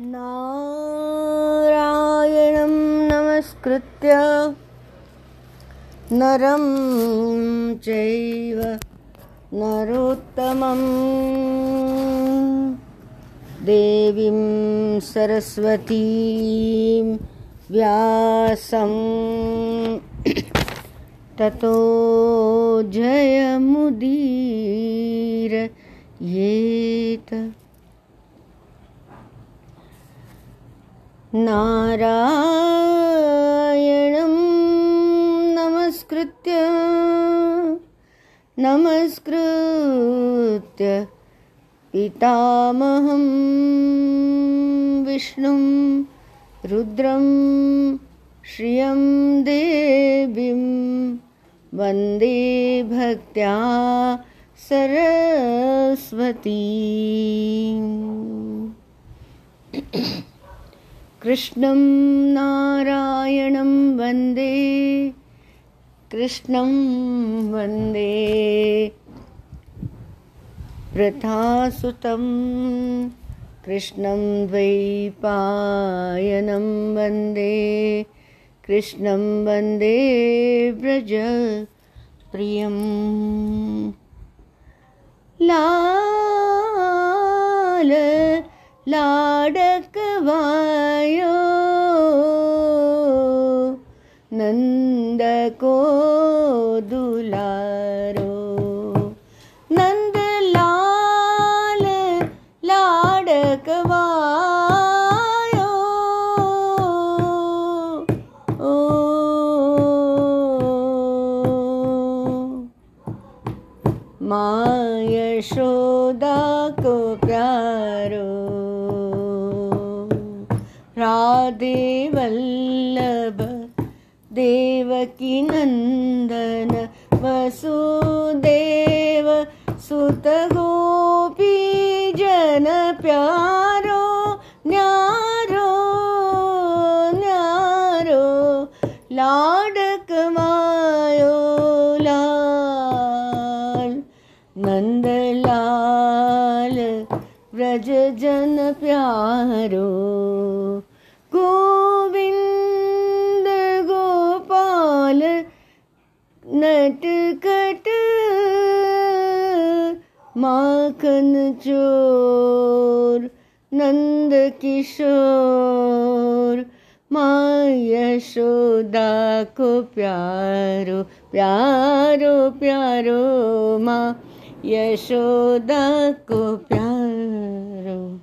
नारायणं नमस्कृत्य नरं चैव नरोत्तमं देवीं सरस्वतीं व्यासं। ततो जयमुदीरयेत नारायणं नमस्कृत्य नमस्कृत्य पितामहं विष्णुं रुद्रं श्रियं देवीं वंदे भक्त्या सरस्वती कृष्णं नारायणं वंदे। कृष्णं वंदे। प्रथासुतं कृष्णं द्वैपायनं वंदे। कृष्णं वंदे व्रज प्रियम्। लाल लाडकवायो। नंद को दुलारो नंद लाल लाडकवायो। ओ। माँ को प्यारो। राधे वल्लभ देवकी नंदन, वसुदेव सुत गोपी जन प्यारो, न्यारो न्यारो, लाडक मायो लाल, नंदलाल व्रज जन प्यारो। माखन चोर, नंद किशोर। यशोदा को प्यारो प्यारो प्यारो माँ यशोदा को प्यारो।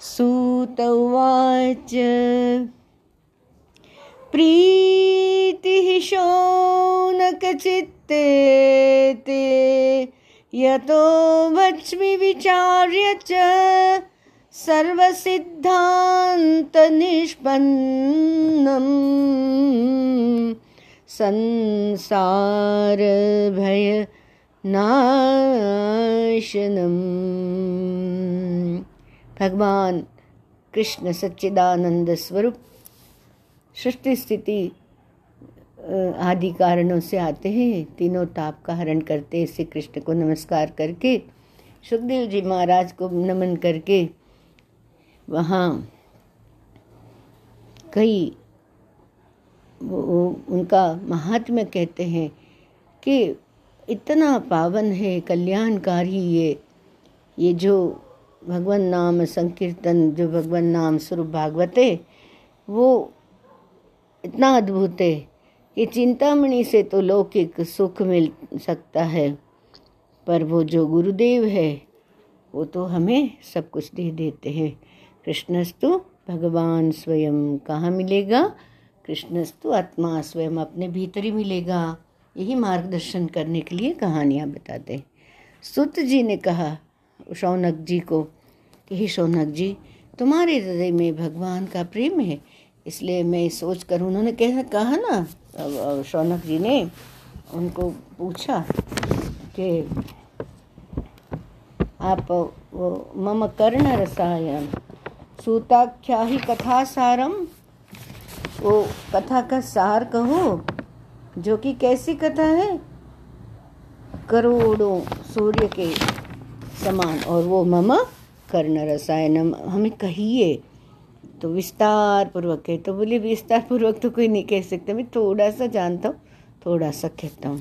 सूत उवाच प्रीतिः शौनकचित्ते ते यतो वच्मि विचार्य च सर्वसिद्धान्तनिष्पन्नम् संसारभय नाशनम्। भगवान कृष्ण सच्चिदानंद स्वरूप सृष्टि आदि कारणों से आते हैं। तीनों ताप का हरण करते हैं। श्री कृष्ण को नमस्कार करके, सुखदेव जी महाराज को नमन करके, वहाँ कई वो उनका महात्म्य कहते हैं कि इतना पावन है, कल्याणकारी ये ये जो भगवान नाम संकीर्तन, जो भगवान नाम स्वरूप भागवत वो इतना अद्भुत है। कि चिंतामणि से तो लौकिक सुख मिल सकता है, पर वो जो गुरुदेव है, वो तो हमें सब कुछ दे देते हैं। कृष्णस्तु, भगवान स्वयं कहाँ मिलेगा? कृष्णस्तु, आत्मा स्वयं अपने भीतर ही मिलेगा। यही मार्गदर्शन करने के लिए कहानियाँ बताते हैं। सुत जी ने कहा, शौनक जी को, कि ही शौनक जी, तुम्हारे हृदय में भगवान का प्रेम है, इसलिए मैं सोच कर उन्होंने कह, कहा ना शौनक जी ने उनको पूछा कि आप वो मम कर्ण रसायन सूताख्या ही कथा सारम, वो कथा का सार कहो, जो कि कैसी कथा है? करोड़ों सूर्य के समान, और वो मम कर्ण रसायनम, हमें कहिए। तो विस्तार पूर्वक है तो बोले विस्तार पूर्वक तो कोई नहीं कह सकता। मैं थोड़ा सा जानता हूँ थोड़ा सा कहता हूँ।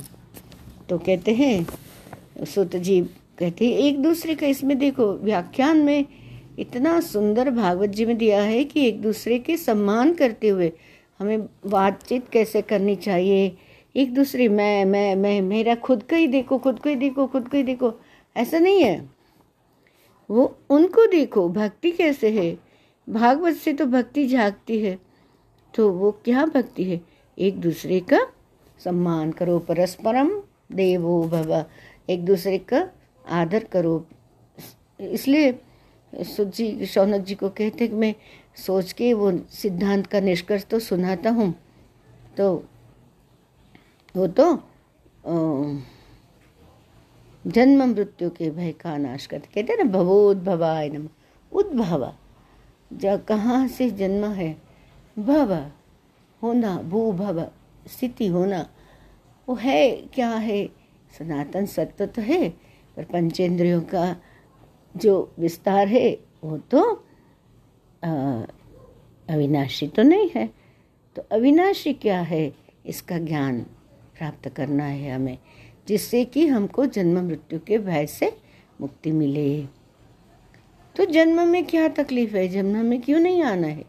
तो कहते हैं सुत जी कहते हैं, एक दूसरे का इसमें देखो, व्याख्यान में इतना सुंदर भागवत जी में दिया है कि एक दूसरे के सम्मान करते हुए हमें बातचीत कैसे करनी चाहिए? एक दूसरे, मैं मैं मैं, मेरा खुद का ही देखो, खुद को ही देखो, खुद को ही देखो। ऐसा नहीं है। वो उनको देखो, भक्ति कैसे है? भागवत से तो भक्ति झांकती है। तो वो क्या भक्ति है? एक दूसरे का सम्मान करो परस्परम, देवो भव। एक दूसरे का आदर करो। इसलिए सुख जी शौनक जी को कहते कि मैं सोच के वो सिद्धांत का निष्कर्ष तो सुनाता हूँ। तो वो तो जन्म मृत्यु के भय का नाश करते। कहते ना, भवोद्भवाय नम। उद्भवा। कहाँ से जन्म है? भव होना भू भव स्थिति होना, वो है क्या है? सनातन सत्य तो है, पर पंचेंद्रियों का जो विस्तार है, वो तो अविनाशी तो नहीं है। तो अविनाशी क्या है? इसका ज्ञान प्राप्त करना है हमें, जिससे कि हमको जन्म मृत्यु के भय से मुक्ति मिले। तो जन्म में क्या तकलीफ़ है? जन्म में क्यों नहीं आना है?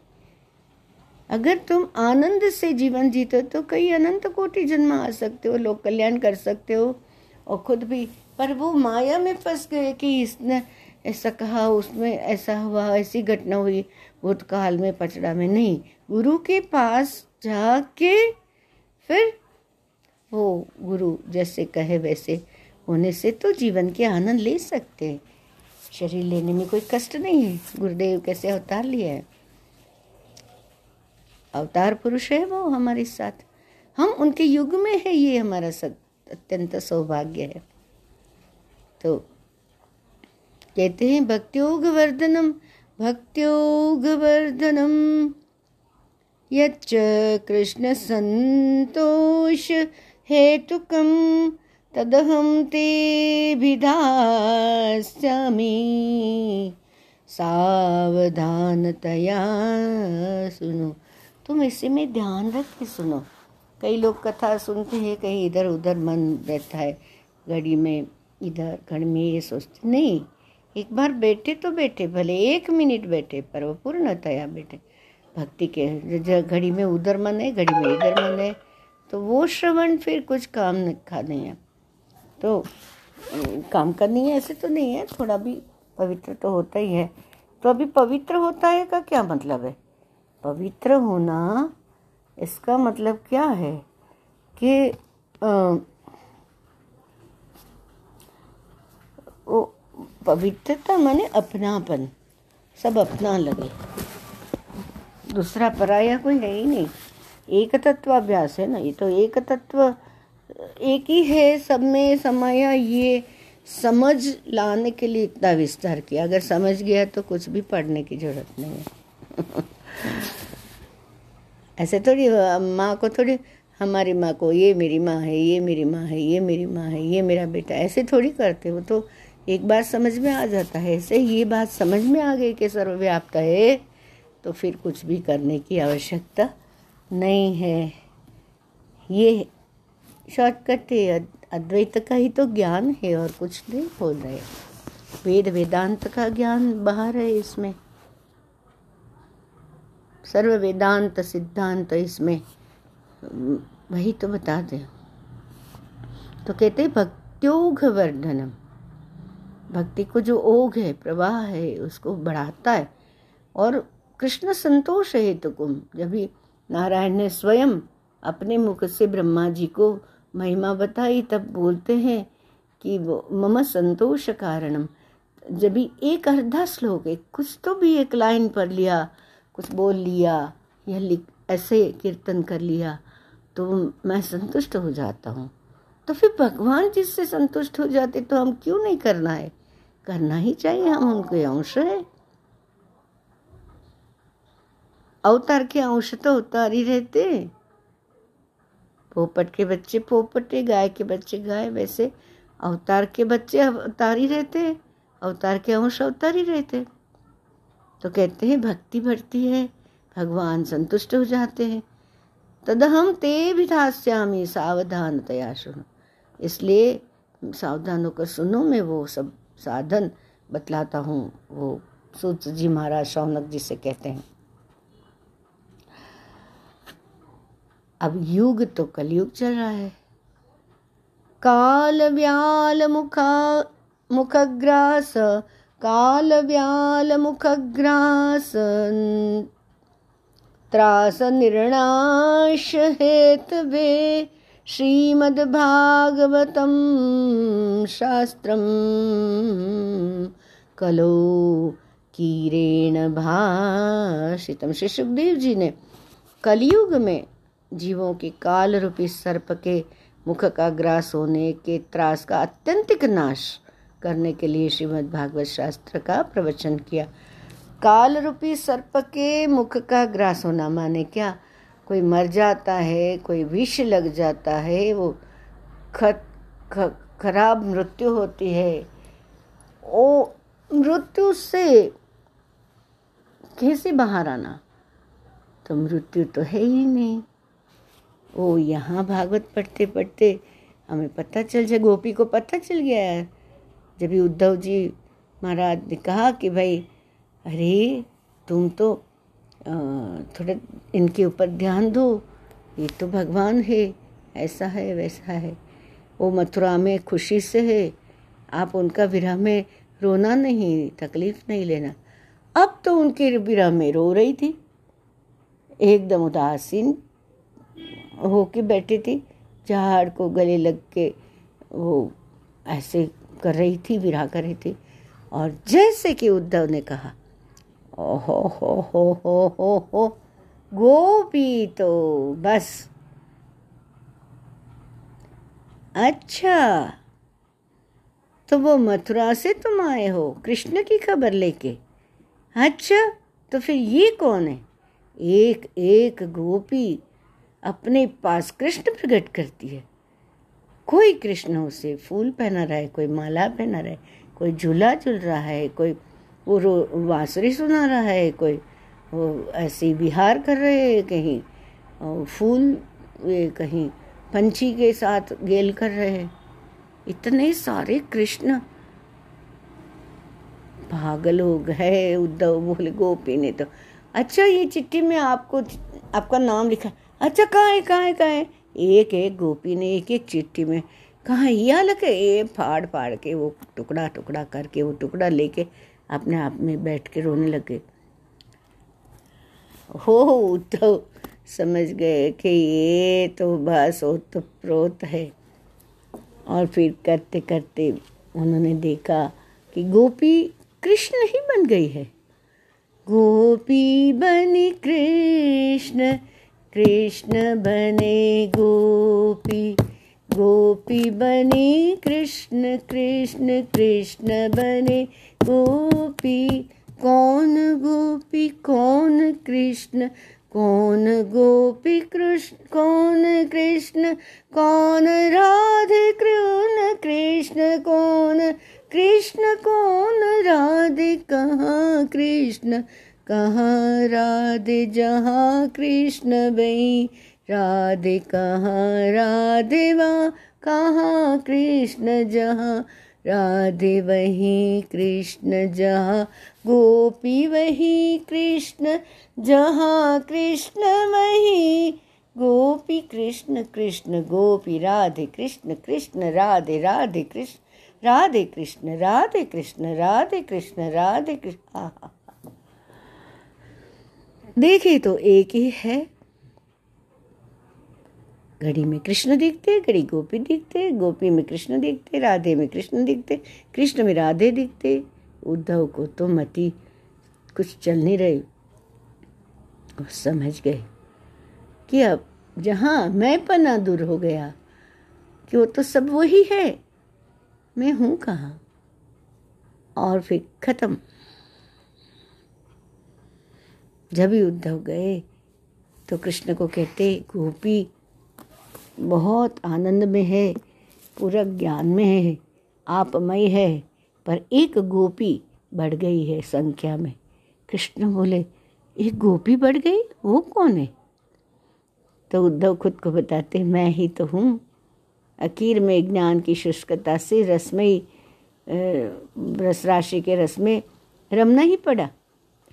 अगर तुम आनंद से जीवन जीते तो कई अनंत कोटि जन्म आ सकते हो, लोक कल्याण कर सकते हो। और खुद भी, पर वो माया में फंस गए कि इसने ऐसा कहा, उसमें ऐसा हुआ, ऐसी घटना हुई। भूतकाल में, पचड़ा में नहीं, गुरु के पास जाके फिर वो गुरु जैसे कहे वैसे होने से तो जीवन के आनंद ले सकते हैं। शरीर लेने में कोई कष्ट नहीं है। गुरुदेव कैसे अवतार लिया है? अवतार पुरुष है वो हमारे साथ। हम उनके युग में है, ये हमारा सत अत्यंत सौभाग्य है। तो कहते हैं भक्त्योग वर्धनम भक्त्योग वर्धनम यच्च कृष्ण संतोष हेतुकम। तदहम ते विधास्यामि। सावधानतया सुनो। तुम इसी में ध्यान रख के सुनो। कई लोग कथा सुनते हैं, कहीं इधर उधर मन रहता है, घड़ी में इधर, घड़ी में ये सोचते, नहीं, एक बार बैठे तो बैठे, भले एक मिनट बैठे, पर वो पूर्णतया बैठे। भक्ति के घड़ी में उधर मन है, घड़ी में इधर मन है तो वो श्रवण फिर कुछ काम खा नहीं है। तो काम करनी है, ऐसे तो नहीं है, थोड़ा भी पवित्र तो होता ही है। तो अभी पवित्र होता है का क्या मतलब है? पवित्र होना इसका मतलब क्या है कि वो पवित्रता माने अपनापन, सब अपना लगे। दूसरा पराया कोई है ही नहीं। एक तत्वाभ्यास है ना, ये तो एक तत्व एक ही है सब में, समाया ये। समझ लाने के लिए इतना विस्तार किया। अगर समझ गया तो कुछ भी पढ़ने की ज़रूरत नहीं है। ऐसे थोड़ी, माँ को थोड़ी, हमारी माँ को, ये मेरी माँ है, ये मेरी माँ है, ये मेरी माँ है, ये मेरा बेटा ऐसे थोड़ी करते हो तो एक बार समझ में आ जाता है। ऐसे ये बात समझ में आ गई कि सर्वव्याप्त है तो फिर कुछ भी करने की आवश्यकता नहीं है। ये शॉर्टकट है अद्वैत का ही तो ज्ञान है और कुछ नहीं बोल रहे। वेद वेदांत का ज्ञान बाहर है इसमें। सर्व वेदांत सिद्धांत इसमें। वही तो बता दे। तो कहते भक्त्योघ वर्धनम। भक्ति को जो ओघ है, प्रवाह है, उसको बढ़ाता है। और कृष्ण संतोष है तो कुम जब नारायण ने स्वयं अपने मुख से ब्रह्मा जी को महिमा बताई, तब बोलते हैं कि वो मम संतोष कारणम। जब एक अर्धा श्लोक है कुछ तो भी एक लाइन पढ़ लिया, कुछ बोल लिया, या लिख, ऐसे कीर्तन कर लिया तो मैं संतुष्ट हो जाता हूँ। तो फिर भगवान जिससे संतुष्ट हो जाते तो हम क्यों नहीं करना है? करना ही चाहिए, हम उनके अंश है। अवतार के अंश तो अवतार ही रहते पोपट के बच्चे, पोपटे, गाय के बच्चे, गाय वैसे अवतार के बच्चे अवतार ही रहते हैं, अवतार के अंश अवतार ही। रहते तो कहते हैं, भक्ति बढ़ती है, भगवान संतुष्ट हो जाते हैं। तदहम ते भी धास्यामी सावधानतया सुनो इसलिए सावधान होकर सुनो, मैं वो सब साधन बतलाता हूँ, वो सूत्र जी महाराज शौनक जी से कहते हैं। अब युग तो कलयुग चल रहा है। काल व्याल मुखा, मुखग्रास, काल व्याल मुखग्रास, त्रास निर्णाश हेतवे श्रीमद्भागवतं शास्त्रं कलो कीरेण भाषितम। श्री सुखदेव जी ने कलयुग में जीवों के काल रूपी सर्प के मुख का ग्रास होने के त्रास का अत्यंतिक नाश करने के लिए श्रीमद् भागवत शास्त्र का प्रवचन किया। काल रूपी सर्प के मुख का ग्रास होना माने क्या? कोई मर जाता है कोई विष लग जाता है वो खत ख, खराब मृत्यु होती है। वो मृत्यु से कैसे बाहर आना? तो मृत्यु तो है ही नहीं। वो यहाँ भागवत पढ़ते पढ़ते हमें पता चल जाए गोपी को पता चल गया। है जब उद्धव जी महाराज ने कहा कि भाई, अरे, तुम तो थोड़ा इनके ऊपर ध्यान दो, ये तो भगवान है, ऐसा है, वैसा है। वो मथुरा में खुशी से है, आप उनका विरह में रोना नहीं, तकलीफ़ नहीं लेना। अब तो उनके विरह में रो रही थी। एकदम उदासीन हो के बैठी थी, झाड़ को गले लग के वो ऐसे कर रही थी, विरा कर रही थी। और जैसे कि उद्धव ने कहा, ओहो, हो हो हो हो हो, गोपी तो बस। अच्छा तो वो मथुरा से तुम आए हो, कृष्ण की खबर लेके? अच्छा तो फिर ये कौन है? एक एक गोपी अपने पास कृष्ण प्रकट करती है। कोई कृष्ण उसे फूल पहना रहा है, कोई माला पहना रहा है, कोई झूला झूल रहा है, कोई वो रो, बांसुरी सुना रहा है, कोई वो ऐसे विहार कर रहे हैं कहीं फूल कहीं पंछी के साथ गेल कर रहे हैं। इतने सारे कृष्ण। पागल हो गए उद्धव बोले, गोपी ने तो। अच्छा ये चिट्ठी में आपको, आपका नाम लिखा अच्छा कहाँ है कहाँ है कहाँ है? एक एक गोपी ने एक एक चिट्ठी में कहाँ यह लगे ये फाड़ फाड़ के वो टुकड़ा टुकड़ा करके, वो टुकड़ा लेके अपने आप में बैठ के रोने लगे। हो तो समझ गए कि ये तो बस वो तो प्रोत है। और फिर करते करते उन्होंने देखा कि गोपी कृष्ण ही बन गई है। गोपी बनी कृष्ण कृष्ण बने गोपी गोपी बनी कृष्ण कृष्ण कृष्ण बने गोपी। कौन गोपी, कौन कृष्ण, कौन गोपी कृष्ण, कौन कृष्ण, कौन राधे कृष्ण कृष्ण कौन कृष्ण कौन राधे, कहाँ कृष्ण कहाँ राधे जहाँ कृष्ण बई राधे कहाँ राधे वहाँ कहाँ कृष्ण जहाँ? राधे वही कृष्ण जहाँ? गोपी वही कृष्ण जहाँ? कृष्ण वही गोपी कृष्ण कृष्ण गोपी, राधे कृष्ण कृष्ण राधे राधे कृष्ण राधे कृष्ण राधे कृष्ण राधे कृष्ण राधे कृष्ण। देखिए तो एक ही है। घड़ी में कृष्ण दिखते, घड़ी गोपी दिखते, गोपी में कृष्ण दिखते, राधे में कृष्ण दिखते, कृष्ण में राधे दिखते। उद्धव को तो मती कुछ चल नहीं रही। वो समझ गए कि अब जहाँ मैं पना दूर हो गया, कि वो तो सब वही है। मैं हूँ कहाँ? और फिर खत्म। जब ही उद्धव गए तो कृष्ण को कहते, गोपी, बहुत आनंद में है, पूरा ज्ञान में है, आपमय है, पर एक गोपी बढ़ गई है संख्या में। कृष्ण बोले एक गोपी बढ़ गई? वो कौन है? तो उद्धव खुद को बताते, मैं ही तो हूँ। अकीर में ज्ञान की शुष्कता से रसमयी रस राशि के रस में रमना ही पड़ा।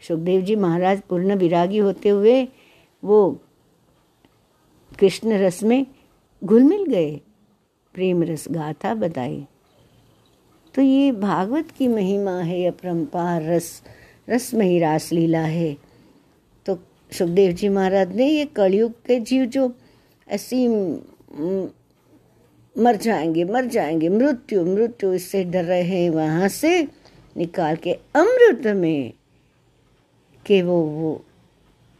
सुखदेव जी महाराज पूर्ण विरागी होते हुए वो कृष्ण रस में घुल मिल गए, प्रेम रस गाथा बताई तो ये भागवत की महिमा है अपरंपार रस रसमयी रासलीला है। तो सुखदेव जी महाराज ने ये कलयुग के जीव जो ऐसी मर जाएँगे मर जाएँगे, मृत्यु मृत्यु, इससे डर रहे हैं, वहाँ से निकाल के अमृत में कि वो वो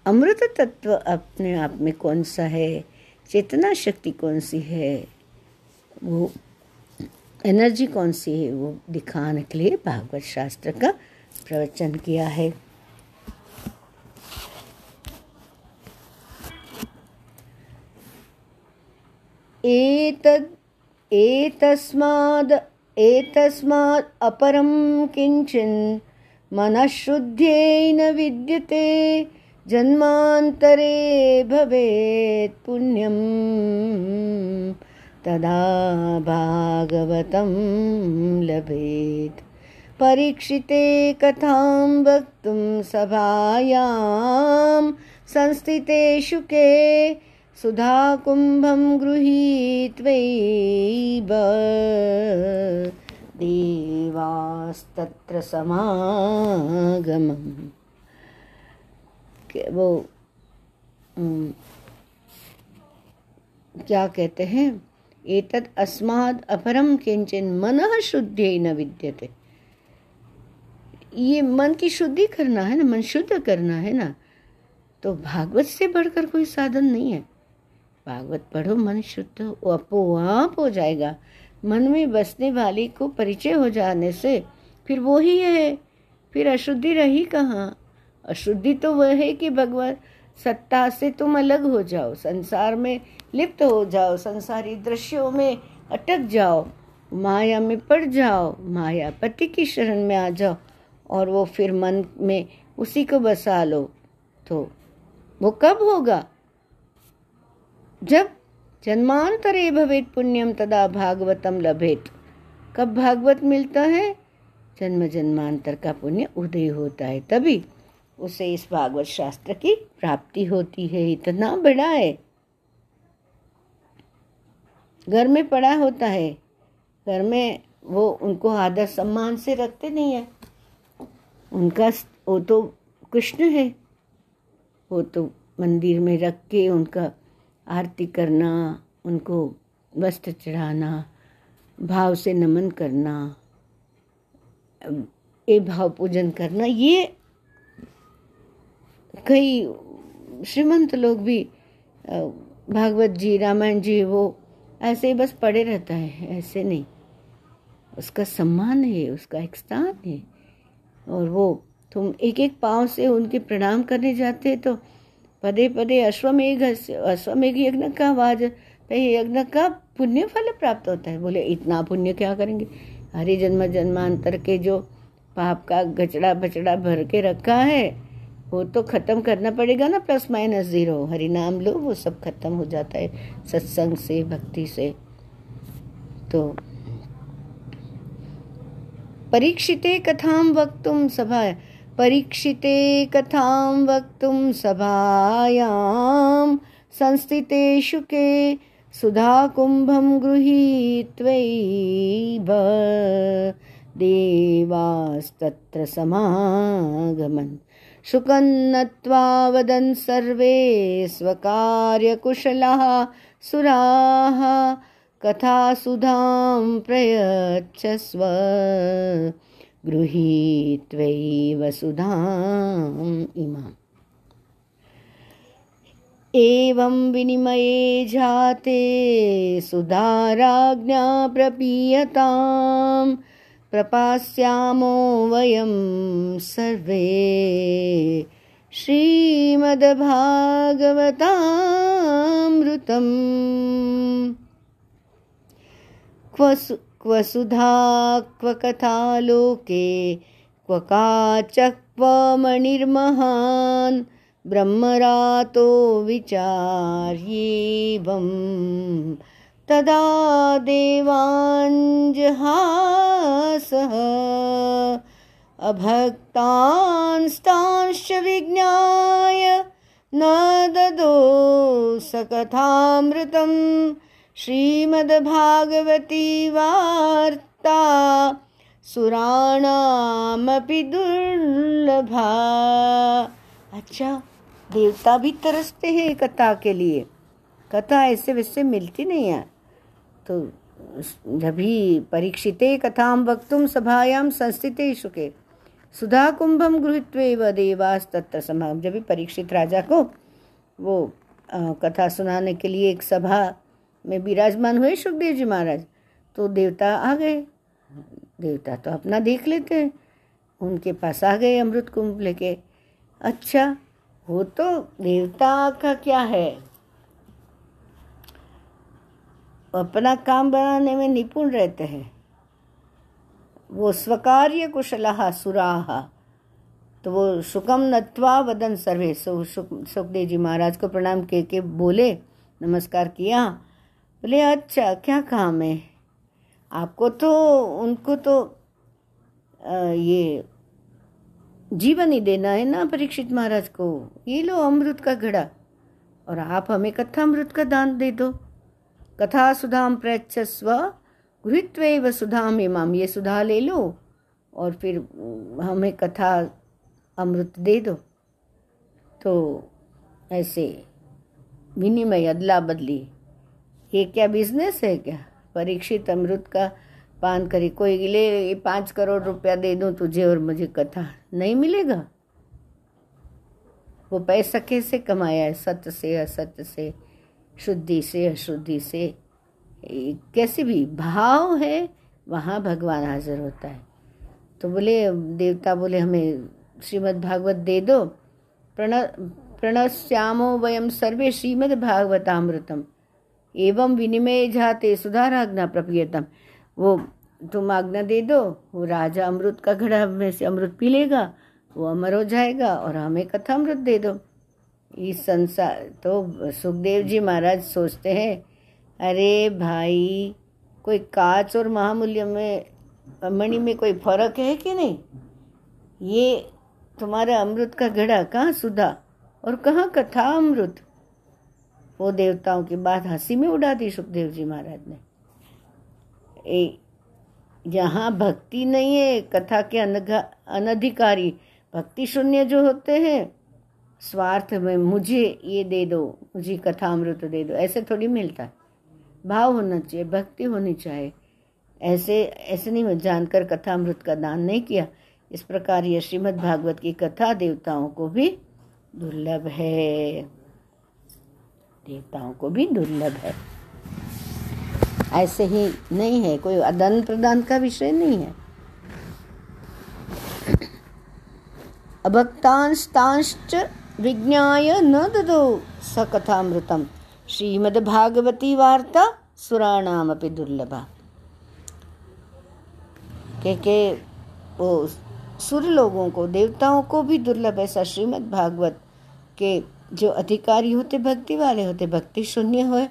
अमृत तत्व अपने आप में कौन सा है? चेतना शक्ति कौन सी है? वो एनर्जी कौन सी है? वो दिखाने के लिए भागवत शास्त्र का प्रवचन किया है। एतस्माद् एतस्मात् अपरं किञ्चिन् मनःशुद्ध्यै न विद्यते जन्मान्तरे भवेत् पुण्यं तदा भागवतं लभेत्। परीक्षिते कथां वक्तुं सभायां संस्थितेषु के सुधाकुम्भं गृहीत्वैव देवास्तत्र समागमम्। वो क्या कहते हैं? एतत् अस्माद अपरम किंचन मन शुद्धि न विद्यते। ये मन की शुद्धि करना है ना, मन शुद्ध करना है ना तो भागवत से बढ़कर कोई साधन नहीं है। भागवत पढ़ो, मन शुद्ध अपो आप हो जाएगा। मन में बसने वाली को परिचय हो जाने से फिर वो ही है। फिर अशुद्धि रही कहाँ? अशुद्धि तो वह है कि भगवान सत्ता से तुम अलग हो जाओ, संसार में लिप्त हो जाओ, संसारी दृश्यों में अटक जाओ, माया में पड़ जाओ माया पति की शरण में आ जाओ और वो फिर मन में उसी को बसा लो। तो वो कब होगा? जब जन्मांतरे भवेत पुण्यम तदा भागवतम लभेत। कब भागवत मिलता है? जन्म जन्मांतर का पुण्य उदय होता है, तभी उसे इस भागवत शास्त्र की प्राप्ति होती है, इतना बड़ा है। घर में पड़ा होता है, घर में वो उनको आदर सम्मान से रखते नहीं है। उनका वो तो कृष्ण है, वो तो मंदिर में रख के उनका आरती करना, उनको वस्त्र चढ़ाना, भाव से नमन करना ए भाव पूजन करना, ये कई श्रीमंत लोग भी भागवत जी, रामायण जी, वो ऐसे ही बस पड़े रहता है, ऐसे नहीं। उसका सम्मान है, उसका एक स्थान है। और वो तुम एक एक पाँव से उनके प्रणाम करने जाते तो पदे पदे अश्वमेघ अश्वमेघ यज्ञ का आवाज़ यज्ञ का पुण्य फल प्राप्त होता है। बोले, इतना पुण्य क्या करेंगे? हरि जन्म जन्मांतर के जो पाप का गचड़ा बचड़ा भर के रखा है, वो तो खत्म करना पड़ेगा ना, प्लस माइनस ज़ीरो। हरि नाम लो, वो सब खत्म हो जाता है, सत्संग से, भक्ति से। तो परीक्षिते कथाम वक्तुम सभा परीक्षिते कथां वक्तुं सभायां संस्थितेषु के सुधाकुम्भं गृहीत्वैव देवास्तत्र समागमन्। शुकन्नत्वा वदन् सर्वे स्वकार्यकुशलः सुराः कथासुधां प्रयच्छस्व। गृहीत्वैव सुधाम् इमाम्। एवं विनिमये जाते सुधाराज्ञा प्रपीयतां प्रपास्यामो वयं सर्वे श्रीमद्भागवतामृतम्। क्व क्व सुधा क्व कथा लोके क्व काच क्व पुष्पमणिर्महान् ब्रह्मरातो विचार्येवं तदा देवाञ्जहासः अभक्तांस्तांश्च विज्ञाय न ददो सकथामृतं श्रीमद्भागवती वार्ता सुराणामपि दुर्लभा। अच्छा देवता भी तरसते हैं कथा के लिए। कथा ऐसे वैसे मिलती नहीं है। तो जभी परीक्षिते कथाम वक्तुम सभायाम संस्थिते शुके सुधा कुंभम गृहत्व देवास तत्व समाम जब भी परीक्षित राजा को वो आ, कथा सुनाने के लिए एक सभा में विराजमान हुए सुखदेव जी महाराज। तो देवता आ गए। देवता तो अपना देख लेते हैं। उनके पास आ गए अमृत कुंभ लेके। अच्छा वो तो देवता का क्या है? अपना काम बनाने में निपुण रहते हैं। वो स्वकार्य कुशला सुराहा तो वो सुकम नत्वा वदन सर्वे। सुखदेव जी महाराज को प्रणाम के के बोले, नमस्कार किया। बोले अच्छा क्या काम है? आपको तो उनको तो आ, ये जीवन ही देना है ना परीक्षित महाराज को। ये लो अमृत का घड़ा और आप हमें कथा अमृत का दान दे दो। कथा सुधाम प्रचस्व गृहत्व सुधाम इमाम ये सुधा ले लो और फिर हमें कथा अमृत दे दो। तो ऐसे विनिमय अदला बदली ये क्या बिज़नेस है क्या? परीक्षित अमृत का पान करे। कोई ले पाँच करोड़ रुपया दे दूँ तुझे और मुझे कथा। नहीं मिलेगा? वो पैसा कैसे कमाया है? सत्य से, असत्य से, शुद्धि से, अशुद्धि से। कैसे भी भाव है, वहाँ भगवान हाजिर होता है। तो बोले, देवता बोले, हमें श्रीमद् भागवत दे दो। प्रण, प्रणश्यामो वयम सर्वे श्रीमद् भागवतामृतम एवं विनिमय जाते सुधाराज्ञा प्रपियतम वो तुम आज्ञा दे दो, वो राजा अमृत का घड़ा में से अमृत पी लेगा, वो अमर हो जाएगा और हमें कथा अमृत दे दो। इस संसार तो सुखदेव जी महाराज सोचते हैं, अरे भाई, कोई काच और महामूल्य में, मणि में कोई फ़र्क है कि नहीं? ये तुम्हारा अमृत का घड़ा कहाँ सुधा और कहाँ कथा अमृत? वो देवताओं की बात हँसी में उड़ा दी सुखदेव जी महाराज ने। ए जहाँ भक्ति नहीं है, कथा के अनधिकारी। भक्ति शून्य जो होते हैं, स्वार्थ में मुझे ये दे दो, मुझे कथा अमृत दे दो, ऐसे थोड़ी मिलता है। भाव होना चाहिए, भक्ति होनी चाहिए। ऐसे ऐसे नहीं जानकर कथा अमृत का दान नहीं किया। इस प्रकार यह श्रीमद् भागवत की कथा देवताओं को भी दुर्लभ है। देवताओं को भी दुर्लभ है। ऐसे ही नहीं है, कोई आदान प्रदान का विषय नहीं है। अभक्तांस्तांश्च विज्ञाय न ददो सकथामृतम श्रीमद्भागवती वार्ता सुराणाम अपनी दुर्लभा। के के वो सुर लोगों को, देवताओं को भी दुर्लभ ऐसा श्रीमद् भागवत के जो अधिकारी होते, भक्ति वाले होते, भक्ति शून्य हो,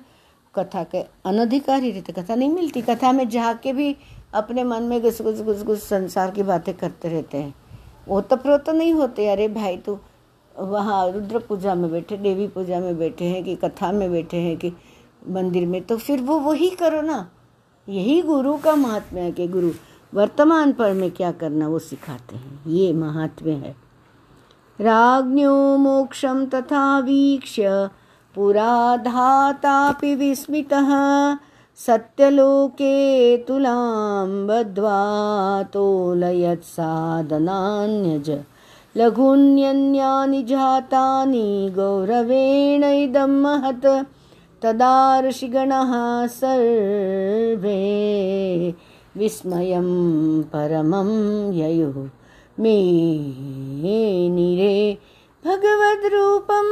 कथा के अनधिकारी रहते, कथा नहीं मिलती। कथा में जाके भी अपने मन में घुस घुस घुस घुस संसार की बातें करते रहते हैं। वो तो प्रोत नहीं होते, अरे भाई तो वहाँ रुद्र पूजा में बैठे, देवी पूजा में बैठे हैं कि कथा में बैठे हैं कि मंदिर में तो फिर वो वही करो ना। यही गुरु का महात्म्य है कि गुरु, वर्तमान पर में क्या करना वो सिखाते हैं। ये महात्म्य है। राज्ञो मोक्षं तथा वीक्ष्य। पुरा धातापि विस्मितः। सत्यलोके तुलां बद्ध्वा तोलयत्साधनान्यज लघून्यन्यानि जातानि गौरवेण इदं महत्। तदा ऋषिगणः सर्वे विस्मयं परमं ययुः मेनिरे भगवद्रूपं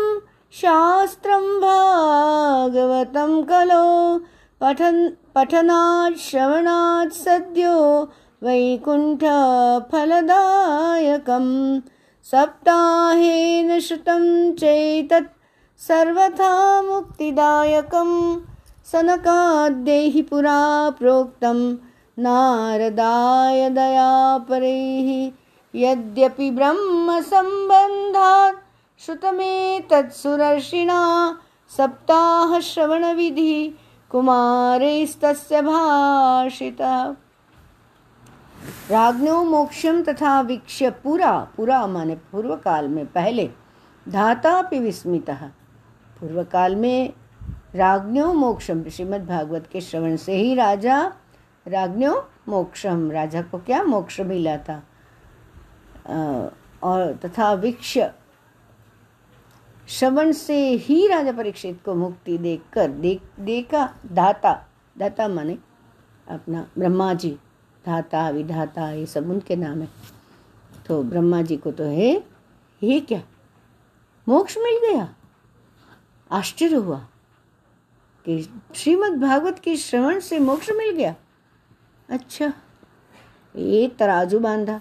शास्त्रं भागवतं कलो पठन् पठनात् श्रवणात् सद्यो वैकुण्ठफलदायकं सप्ताहेन श्रुतं चेतत् सर्वथा मुक्तिदायकं सनकाद्यैः पुरा प्रोक्तं नारदाय दयापरैः यद्यपि ब्रह्मसम्बन्धात् श्रुतमेतत्सुरर्षिणा सप्ताहश्रवणविधिः कुमारैस्तस्य भाषितः। राग्नो मोक्षम तथा वीक्ष्य पूरा पूरा माने पूर्व काल में पहले धाता विस्मित। पूर्व काल में राग्नो मोक्षम श्रीमद भागवत के श्रवण से ही राजा राग्नो मोक्षम राजा को क्या मोक्ष मिला था? और तथा वीक्ष श्रवण से ही राजा परीक्षित को मुक्ति देखकर, देख, देखा, दाता दाता माने अपना ब्रह्मा जी धाता, विधाता, ये सब उनके नाम है। तो ब्रह्मा जी को तो है, ये क्या? मोक्ष मिल गया। आश्चर्य हुआ कि श्रीमद् भागवत के श्रवण से मोक्ष मिल गया। अच्छा ये तराजू बांधा।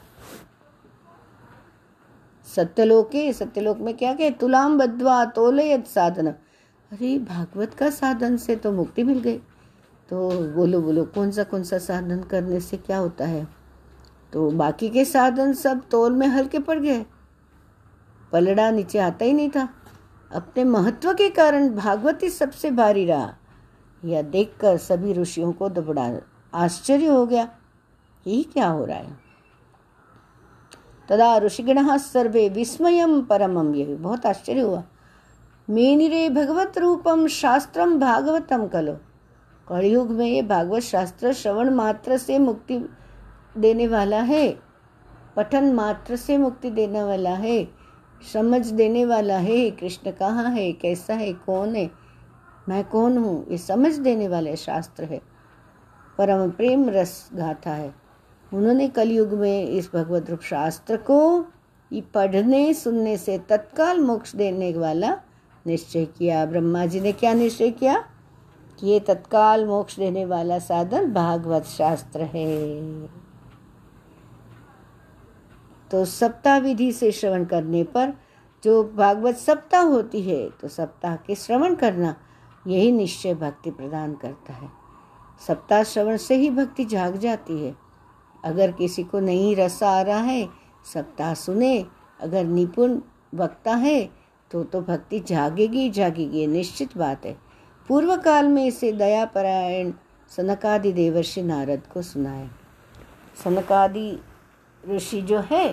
सत्यलोके सत्यलोक में क्या कहे? तुलाम बद्वा तोले यद साधन अरे, भागवत का साधन से तो मुक्ति मिल गई। तो बोलो बोलो कौन सा कौन सा साधन करने से क्या होता है? तो बाकी के साधन सब तोल में हल्के पड़ गए। पलड़ा नीचे आता ही नहीं था। अपने महत्व के कारण भागवत ही सबसे भारी रहा। यह देखकर सभी ऋषियों को दबड़ा। आश्चर्य हो गया ये क्या हो रहा है? तदा ऋषिगण सर्वे विस्मयम परमम ये। बहुत आश्चर्य हुआ। मेनिरे भगवत रूपम शास्त्रम भागवतम कलो कलयुग में ये भागवत शास्त्र श्रवण मात्र से मुक्ति देने वाला है। पठन मात्र से मुक्ति देने वाला है। समझ देने वाला है कृष्ण कहाँ है, कैसा है, कौन है। मैं कौन हूँ? ये समझ देने वाले शास्त्र है। परम प्रेम रस गाथा है। उन्होंने कलयुग में इस भगवत रूप शास्त्र को पढ़ने, सुनने से तत्काल मोक्ष देने वाला निश्चय किया। ब्रह्मा जी ने क्या निश्चय किया? कि ये तत्काल मोक्ष देने वाला साधन भागवत शास्त्र है। तो सप्ताह विधि से श्रवण करने पर जो भागवत सप्ताह होती है तो सप्ताह के श्रवण करना यही निश्चय भक्ति प्रदान करता है। सप्ताह श्रवण से ही भक्ति जाग जाती है। अगर किसी को नहीं रस आ रहा है, सप्ताह सुने, अगर निपुण वक्ता है तो तो भक्ति जागेगी जागेगी निश्चित बात है। पूर्व काल में इसे दयापरायण सनकादि देवर्षि नारद को सुनाया। सनकादि ऋषि जो है,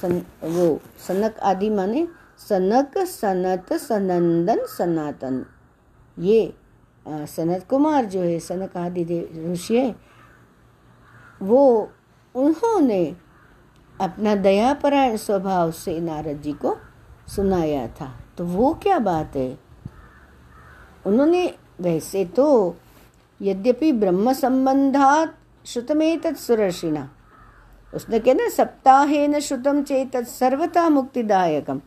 सन, वो सनक आदि माने सनक, सनत, सनंदन, सनातन। ये सनत कुमार जो है सनक आदि ऋषि है वो, उन्होंने अपना दयापरायण स्वभाव से नारद जी को सुनाया था। तो वो क्या बात है? उन्होंने, वैसे तो यद्यपि ब्रह्म संबंधात श्रुतमे तत्सुरर्षिणा उसने कहा, ना सप्ताहे न श्रुतम चेत सर्वता मुक्तिदायकम।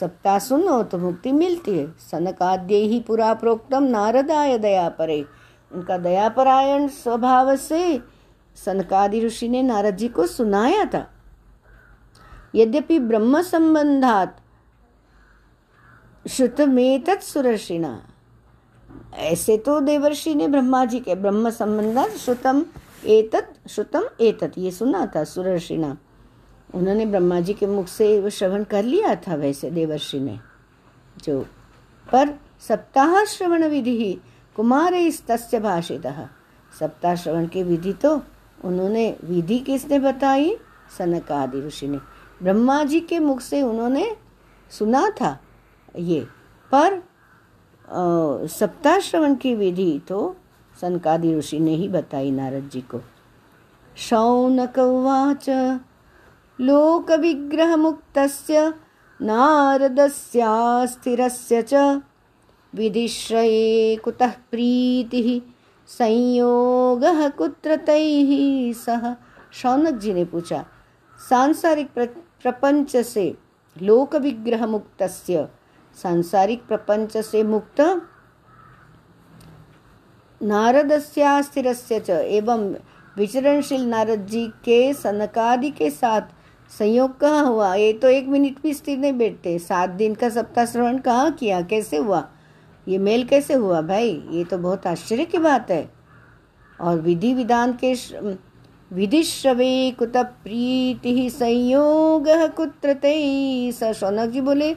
सप्ताह सुनो तो मुक्ति मिलती है। सनकाद्य ही पुरा प्रोक्तम नारदाय दया परे उनका दयापरायण स्वभाव से सनकादि ऋषि ने नारद जी को सुनाया था। यद्यपि ब्रह्म संबंधात श्रुतमेत सुरर्षिणा। ऐसे तो देवर्षि ने ब्रह्मा जी के ब्रह्म संबंध श्रुतम एतत श्रुतम एतत, ये सुना था सुरर्षिणा। उन्होंने ब्रह्मा जी के मुख से वो श्रवण कर लिया था वैसे देवर्षि ने जो पर सप्ताह श्रवण विधि कुमार तस्य भाषित। सप्ताह श्रवण की विधि तो उन्होंने विधि किसने बताई? सनक आदि ऋषि ने। ब्रह्मा जी के मुख से उन्होंने सुना था ये, पर सप्ताह श्रवण की विधि तो सनकादि ऋषि ने ही बताई नारद जी को। शौनक उवाच लोक विग्रह मुक्त नारदस्यास्थिरस्य च। विधिश्रये कुतः प्रीतिः संयोग कुत्र तैः सह। शौनक जी ने पूछा, सांसारिक प्रपंच से लोक विग्रह मुक्तस्य सांसारिक प्रपंच से मुक्त? नारद स्थिर एवं विचरणशील नारद जी के सनकादि के साथ संयोग कहाँ हुआ? ये तो एक मिनट भी स्थिर नहीं बैठते। सात दिन का सप्ताह श्रवण कहाँ किया? कैसे हुआ? ये मेल कैसे हुआ भाई? ये तो बहुत आश्चर्य की बात है। और विधि विधान के विधि श्रवे कुत प्रीति संयोग कुत्र स शौनक जी बोले,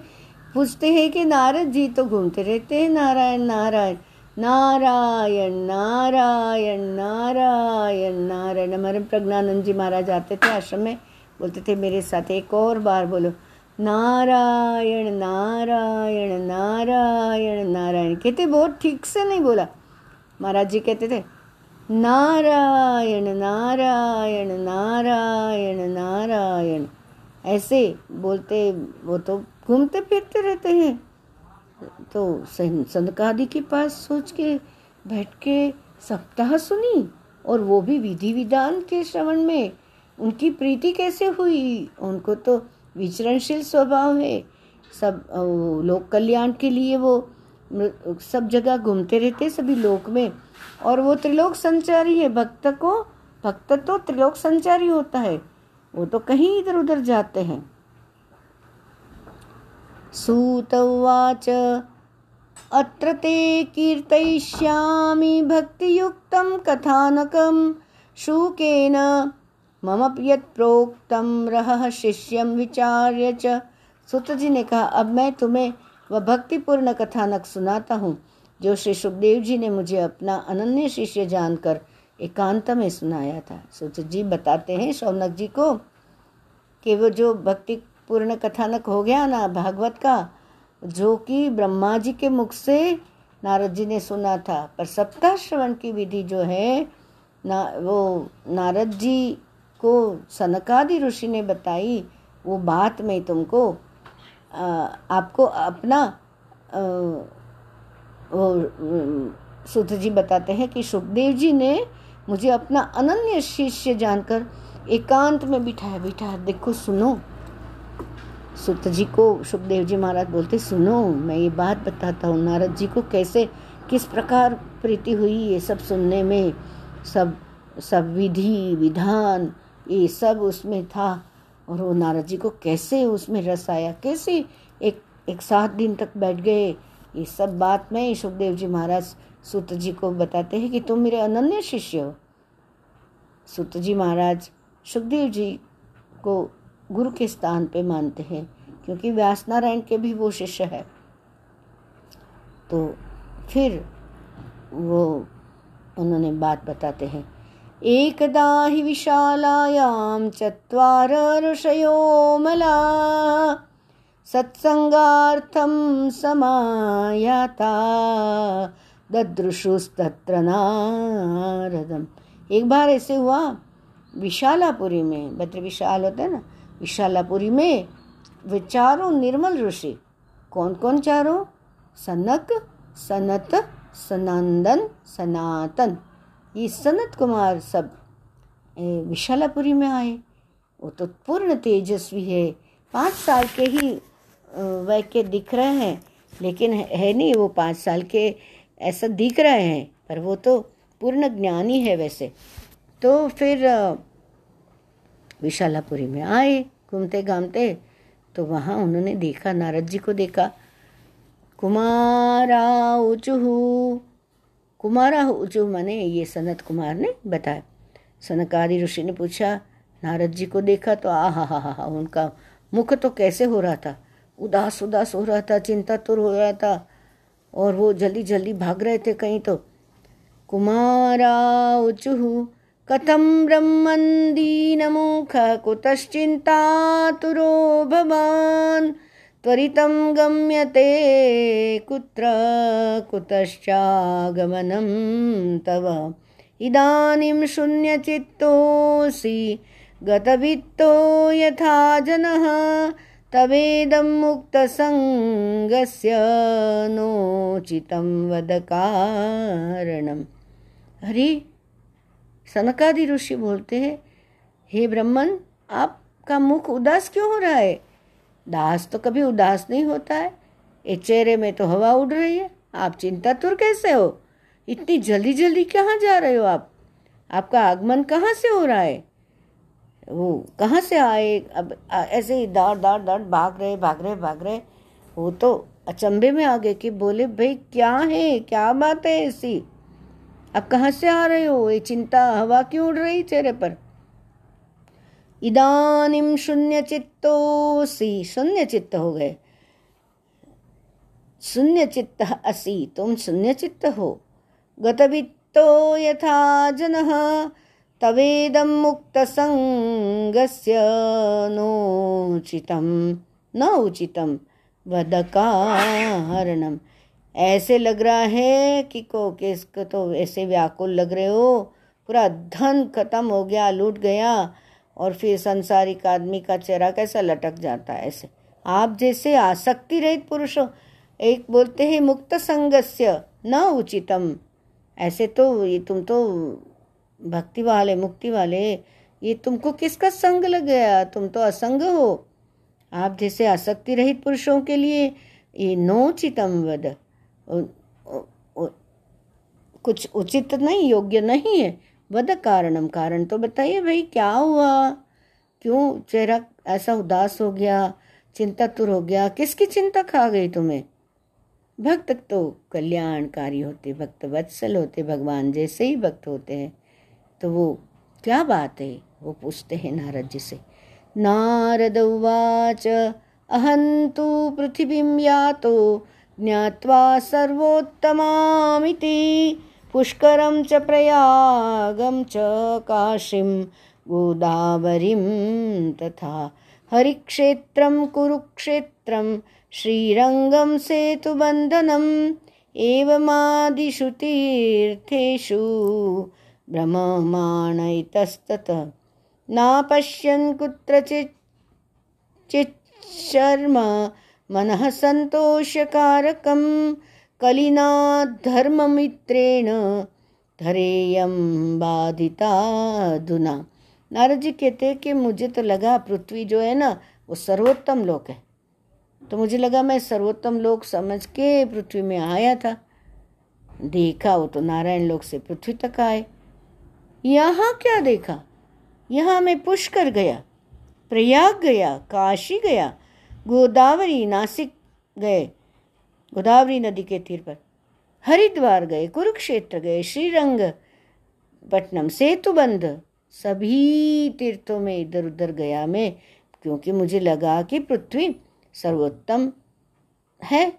पूछते हैं कि नारद जी तो घूमते रहते हैं, नारायण नारायण नारायण नारायण नारायण नारायण हमारे प्रज्ञानंद जी महाराज आते थे आश्रम में, बोलते थे मेरे साथ एक और बार बोलो। नारायण नारायण नारायण नारायण। कहते, बहुत ठीक से नहीं बोला। महाराज जी कहते थे, नारायण नारायण नारायण नारायण। ऐसे बोलते, वो तो घूमते फिरते रहते हैं। तो संदकादि के पास सोच के बैठ के सप्ताह सुनी और वो भी विधि विधान के श्रवण में, उनकी प्रीति कैसे हुई? उनको तो विचरणशील स्वभाव है। सब लोक कल्याण के लिए वो सब जगह घूमते रहते सभी लोक में। और वो त्रिलोक संचारी है, भक्त को, भक्त तो त्रिलोक संचारी होता है। वो तो कहीं इधर उधर जाते हैं। सूतवाच अत्र ते कीर्तयिष्यामि भक्तियुक्तं कथानकं, शूकेन मम यत् प्रोक्तम रह शिष्यम विचार्य च। सुत जी ने कहा, अब मैं तुम्हें वह भक्तिपूर्ण कथानक सुनाता हूँ, जो श्री सुखदेव जी ने मुझे अपना अनन्य शिष्य जानकर एकांत में सुनाया था। सुत जी बताते हैं शौनक जी को कि वो जो भक्तिपूर्ण कथानक हो गया ना भागवत का, जो कि ब्रह्मा जी के मुख से नारद जी ने सुना था, पर सप्ताह श्रवण की विधि जो है ना, वो नारद जी को सनकादि ऋषि ने बताई वो बात मैं तुमको आ, आपको अपना आ, वो सुध जी बताते हैं कि सुखदेव जी ने मुझे अपना अनन्य शिष्य जानकर एकांत में बिठाया बिठाया देखो सुनो। सुत जी को सुखदेव जी महाराज बोलते सुनो मैं ये बात बताता हूँ नारद जी को कैसे किस प्रकार प्रीति हुई ये सब सुनने में? सब सब विधि विधान ये सब उसमें था और वो नारद जी को कैसे उसमें रस आया? कैसे एक एक सात दिन तक बैठ गए? ये सब बात में सुखदेव जी महाराज सुत जी को बताते हैं कि तुम मेरे अनन्य शिष्य हो। सुत जी महाराज सुखदेव जी को गुरु के स्थान पे मानते हैं, क्योंकि व्यास नारायण के भी वो शिष्य है। तो फिर वो उन्होंने बात बताते हैं। एकदा हि विशालायां चत्वार ऋषयो मला सत्सङ्गार्थं समायाता। ददृशुस्तत्र नारदम। एक बार ऐसे हुआ, विशालापुरी में, बद्र विशाल होता ना, विशालापुरी में वे चारों निर्मल ऋषि कौन कौन चारों? सनक, सनत सनंदन सनातन। ये सनत कुमार सब विशालापुरी में आए। वो तो पूर्ण तेजस्वी है। पाँच साल के ही वह के दिख रहे हैं, लेकिन है नहीं वो पाँच साल के ऐसा दिख रहे हैं, पर वो तो पूर्ण ज्ञानी है वैसे। तो फिर विशालापुरी में आए घूमते घामते तो वहाँ उन्होंने देखा, नारद जी को देखा। कुमारा उचुहू कुमारा जो माने ये सनत कुमार ने बताया। सनकारी ऋषि ने पूछा, नारद जी को देखा तो आ हा हा हा हा उनका मुख तो कैसे हो रहा था? उदास उदास हो रहा था, चिंता तुर हो रहा था, और वो जल्दी जल्दी भाग रहे थे कहीं तो। कुमारा उचुहु कथम ब्रह्मन्दीनमुख कुतश्चिंता तुरो भवान त्वरितं गम्यते कुत्र कुतश्चागमनं तव। इदानीं शून्यचित्तोऽसि गतवित्तो यथा जनः तवेदं मुक्तसङ्गस्य नोचितं वद कारणम्। अरे सनकादि ऋषि बोलते हैं, हे ब्रह्मन, आपका मुख उदास क्यों हो रहा है? दास तो कभी उदास नहीं होता है। ये चेहरे में तो हवा उड़ रही है। आप चिंता तुर कैसे हो? इतनी जल्दी जल्दी कहाँ जा रहे हो आप? आपका आगमन कहाँ से हो रहा है? वो कहाँ से आए? अब ऐसे ही दाड़ दाड़ दाड़, भाग रहे भाग रहे भाग रहे। वो तो अचंभे में आ गए कि बोले, भाई, क्या है? क्या बात है ऐसी? अब कहाँ से आ रहे हो? ये चिंता, हवा क्यों उड़ रही चेहरे पर? इदानिम शून्य चित्तो सी शून्य चित्त हो गए। शून्य चित्त असी, तुम शून्य चित्त हो। गतवित्तो यथा जनः, तवेदं मुक्तसङ्गस्य नोचितं न उचितं वदकारणम ऐसे लग रहा है कि को, किसको तो ऐसे व्याकुल लग रहे हो। पूरा धन खत्म हो गया, लूट गया। और फिर संसारिक आदमी का चेहरा कैसा लटक जाता है ऐसे। आप जैसे आसक्ति रहित पुरुष एक बोलते हैं मुक्त संगस्य, न उचितम। ऐसे तो ये तुम तो भक्ति वाले, मुक्ति वाले, ये तुमको किसका संग लग गया तुम तो असंग हो। आप जैसे आसक्ति रहित पुरुषों के लिए ये नोचितम वद। कुछ उचित नहीं, योग्य नहीं है। वद कारणम, कारण तो बताइए भाई, क्या हुआ? क्यों चेहरा ऐसा उदास हो गया चिंता तुर हो गया? किसकी चिंता खा गई तुम्हें? भक्त तो कल्याणकारी होते, भक्त वत्सल होते, भगवान जैसे ही भक्त होते हैं। तो वो क्या बात है? वो पूछते हैं नारद जी से। नारद उवाच, अहंतु पृथिवीं यातो ज्ञावा सर्वोत्तमामिति। पुष्करं च प्रयागं च काशीं, गोदावरीं तथा हरिक्षेत्रं, कुरुक्षेत्रं, श्रीरङ्गं सेतुबन्धनम् एवमादिषु तीर्थेषु भ्रममाणैतस्ततः नापश्यन् कुत्रचित् चिच्छर्म मनः सन्तोषकारकम्। कलिना धर्ममित्रेण धरेयम बाधिता दुना नारद जी कहते हैं कि मुझे तो लगा पृथ्वी जो है ना, वो सर्वोत्तम लोक है। तो मुझे लगा मैं सर्वोत्तम लोक समझ के पृथ्वी में आया था। देखा वो तो नारायण लोक से पृथ्वी तक आए। यहाँ क्या देखा? यहाँ मैं पुष्कर गया, प्रयाग गया, काशी गया, गोदावरी, नासिक गए। गोदावरी नदी के तीर पर। हरिद्वार गए, कुरुक्षेत्र गए, श्रीरंग, पटनम सेतुबंध सभी तीर्थों में इधर उधर गया मैं, क्योंकि मुझे लगा कि पृथ्वी सर्वोत्तम है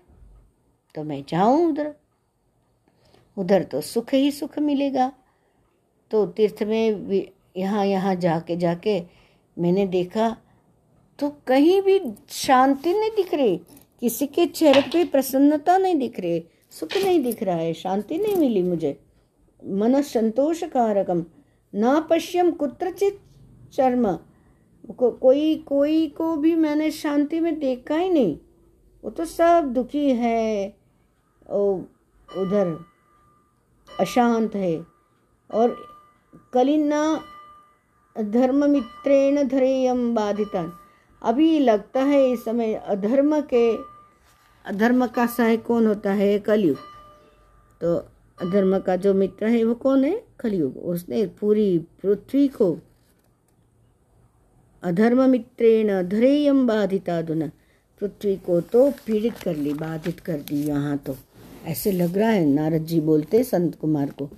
तो मैं जाऊँ उधर। उधर तो सुख ही सुख मिलेगा। तो तीर्थ में यहाँ यहाँ जाके जाके मैंने देखा तो कहीं भी शांति नहीं दिख रही। किसी के चेहरे पे प्रसन्नता नहीं दिख रही सुख नहीं दिख रहा है शांति नहीं मिली मुझे। मन संतोष कारकम ना पश्यम कुत्रचित चर्म। को, कोई कोई को भी मैंने शांति में देखा ही नहीं। वो तो सब दुखी है ओ, उधर। अशांत है। और कलिना धर्ममित्रेण धरेयम बाधिता अभी लगता है इस समय अधर्म के, अधर्म का सहाय कौन होता है? कलयुग। तो अधर्म का जो मित्र है, वो कौन है? कलयुग। उसने पूरी पृथ्वी को अधर्म मित्रेण धरेयम बाधिता दुना। पृथ्वी को तो पीड़ित कर ली, बाधित कर दी यहाँ तो। ऐसे लग रहा है, नारद जी बोलते संत कुमार को।